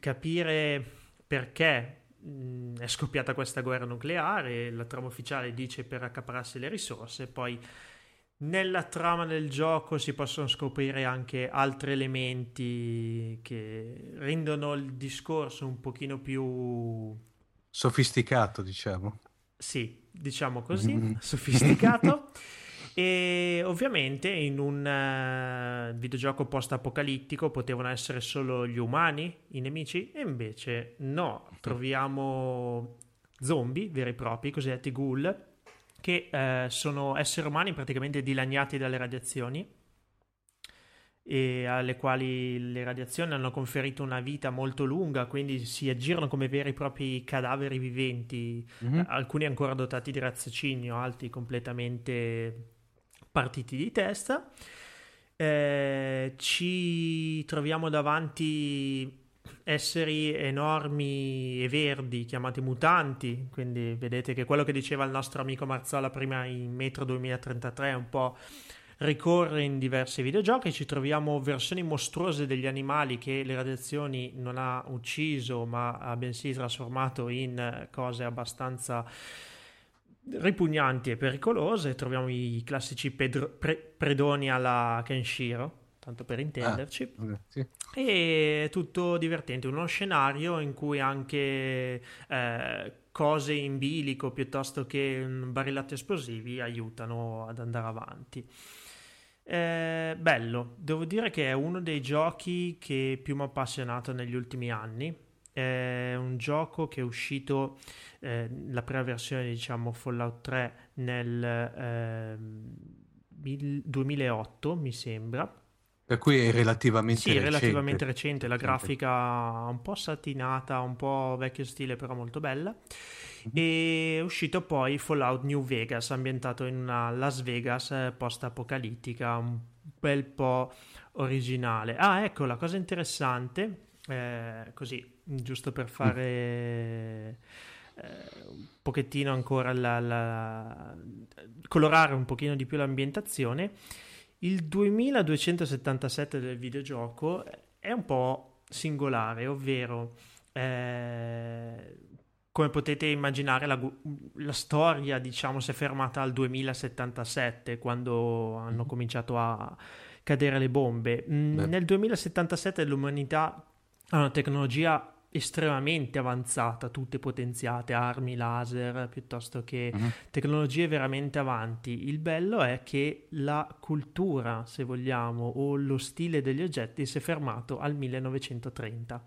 capire perché mh, è scoppiata questa guerra nucleare. La trama ufficiale dice per accapararsi le risorse poi nella trama del gioco si possono scoprire anche altri elementi che rendono il discorso un pochino più sofisticato diciamo. sì, diciamo così, Mm. [laughs] sofisticato. [laughs] E ovviamente in un eh, videogioco post-apocalittico potevano essere solo gli umani i nemici, e invece no, troviamo zombie veri e propri, cosiddetti ghoul, che eh, sono esseri umani praticamente dilaniati dalle radiazioni e alle quali le radiazioni hanno conferito una vita molto lunga, quindi si aggirano come veri e propri cadaveri viventi, Mhm. eh, alcuni ancora dotati di raziocinio, altri completamente partiti di testa. Eh, ci troviamo davanti esseri enormi e verdi chiamati mutanti, quindi vedete che quello che diceva il nostro amico Marzola prima in Metro 2033 è un po' ricorre in diversi videogiochi, ci troviamo versioni mostruose degli animali che le radiazioni non ha ucciso, ma ha bensì trasformato in cose abbastanza ripugnanti e pericolose. Troviamo i classici pedro- pre- predoni alla Kenshiro, tanto per intenderci. Ah, sì. E è tutto divertente, uno scenario in cui anche eh, cose in bilico piuttosto che barillati esplosivi aiutano ad andare avanti. Eh, bello, devo dire che è uno dei giochi che più mi ha appassionato negli ultimi anni. È un gioco che è uscito, eh, la prima versione, diciamo, Fallout 3 nel eh, 2008, mi sembra. Per cui è relativamente sì, recente. relativamente recente, la grafica un po' satinata, un po' vecchio stile, però molto bella. Mhm. E è uscito poi Fallout New Vegas, ambientato in una Las Vegas eh, post-apocalittica, un bel po' originale. Ah, ecco, la cosa interessante, eh, così, giusto per fare... eh, un pochettino ancora la, la- colorare un pochino di più l'ambientazione il 2277 del videogioco è un po' singolare ovvero eh, come potete immaginare la, la storia diciamo si è fermata al 2077 quando hanno cominciato a cadere le bombe Mm, Beh. nel 2077 l'umanità ha una tecnologia estremamente avanzata, tutte potenziate, armi laser piuttosto che Mhm. tecnologie veramente avanti. Il bello è che la cultura, se vogliamo, o lo stile degli oggetti si è fermato al 1930.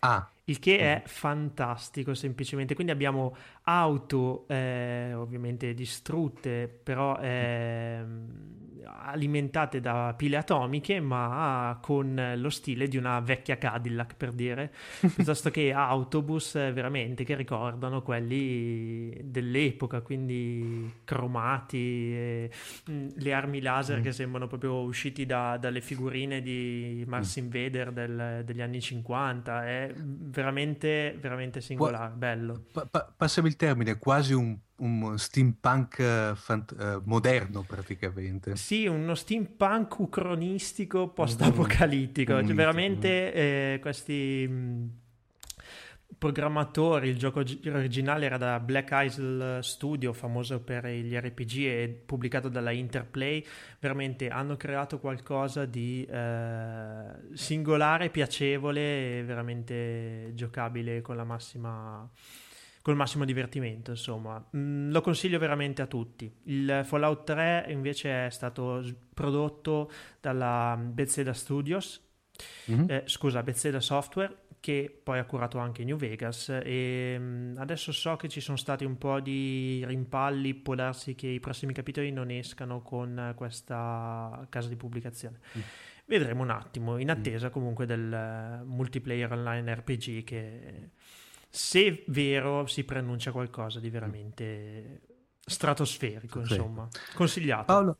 Ah, Il che è fantastico semplicemente. Quindi abbiamo auto eh, ovviamente distrutte, però ehm, alimentate da pile atomiche, ma con lo stile di una vecchia Cadillac, per dire, [laughs] piuttosto che autobus eh, veramente che ricordano quelli dell'epoca, quindi cromati, e, mm, le armi laser che sembrano proprio usciti da- dalle figurine di Mars Invader del- degli anni 50. È veramente, veramente singolare, bello. pa- pa- passami il termine, quasi un, un steampunk eh, fant- eh, moderno praticamente. Sì, uno steampunk ucronistico post-apocalittico. Cioè, Mm. veramente eh, questi mh, programmatori, il gioco gi- originale era da Black Isle Studio, famoso per gli RPG e pubblicato dalla Interplay, veramente hanno creato qualcosa di eh, singolare, piacevole e veramente giocabile con la massima col massimo divertimento, insomma. Mm, lo consiglio veramente a tutti. Il Fallout 3 invece è stato prodotto dalla Bethesda Studios, Mhm. eh, scusa, Bethesda Software, che poi ha curato anche New Vegas e mm, adesso so che ci sono stati un po' di rimpalli, può darsi che i prossimi capitoli non escano con questa casa di pubblicazione. Vedremo un attimo, in attesa comunque del eh, multiplayer online RPG che se vero si preannuncia qualcosa di veramente stratosferico, Sì. insomma. Consigliato. Paolo,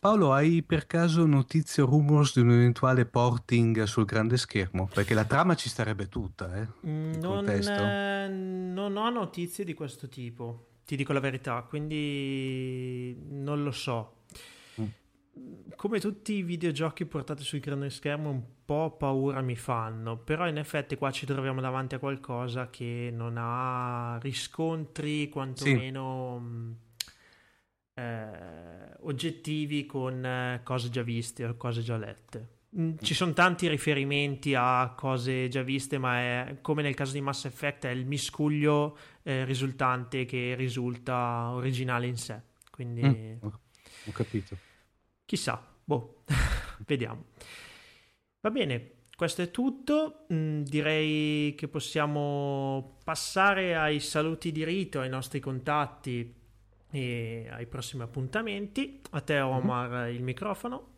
Paolo, hai per caso notizie o rumors di un eventuale porting sul grande schermo? Perché la trama ci starebbe tutta, eh? Mm, Non, eh, non ho notizie di questo tipo, ti dico la verità, quindi non lo so. Mm. Come tutti i videogiochi portati sul grande schermo, un po' paura mi fanno, però in effetti qua ci troviamo davanti a qualcosa che non ha riscontri quantomeno mh, eh, oggettivi con eh, cose già viste o cose già lette. Mm, Ci sono tanti riferimenti a cose già viste, ma è come nel caso di Mass Effect, è il miscuglio eh, risultante che risulta originale in sé. Quindi Mm, ho, ho capito. chissà, boh, [laughs] vediamo. Va bene, questo è tutto. Mm, direi che possiamo passare ai saluti di rito, ai nostri contatti e ai prossimi appuntamenti. A te, Omar, il microfono.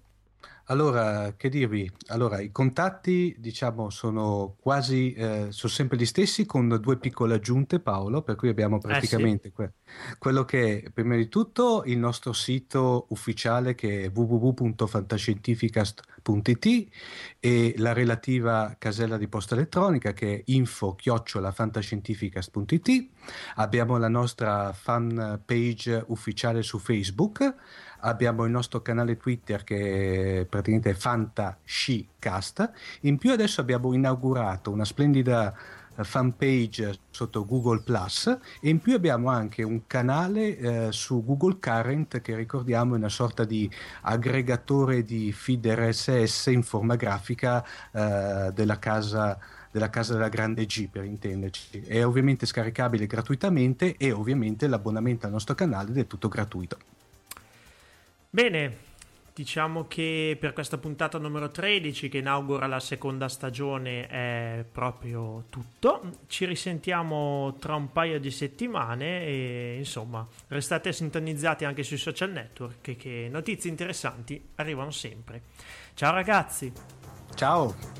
Allora, che dirvi? Allora, i contatti, diciamo, sono quasi, eh, sono sempre gli stessi con due piccole aggiunte, Paolo, per cui abbiamo praticamente que- quello che è, prima di tutto, il nostro sito ufficiale che è www.fantascientificast.it e la relativa casella di posta elettronica che è info-fantascientificast.it. Abbiamo la nostra fan page ufficiale su Facebook abbiamo il nostro canale Twitter che praticamente è FantaSciCast. In più adesso abbiamo inaugurato una splendida eh, fanpage sotto Google Plus e in più abbiamo anche un canale eh, su Google Current che ricordiamo è una sorta di aggregatore di feed RSS in forma grafica eh, della casa della casa della grande G per intenderci è ovviamente scaricabile gratuitamente e ovviamente l'abbonamento al nostro canale è tutto gratuito Bene, diciamo che per questa puntata numero 13 che inaugura la seconda stagione è proprio tutto. Ci risentiamo tra un paio di settimane e insomma restate sintonizzati anche sui social network che notizie interessanti arrivano sempre. Ciao ragazzi! Ciao!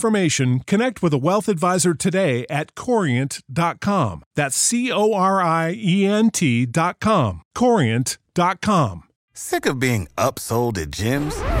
information, connect with a wealth advisor today at corient.com. That's C O R I E N T.com. Corient.com. Sick of being upsold at gyms?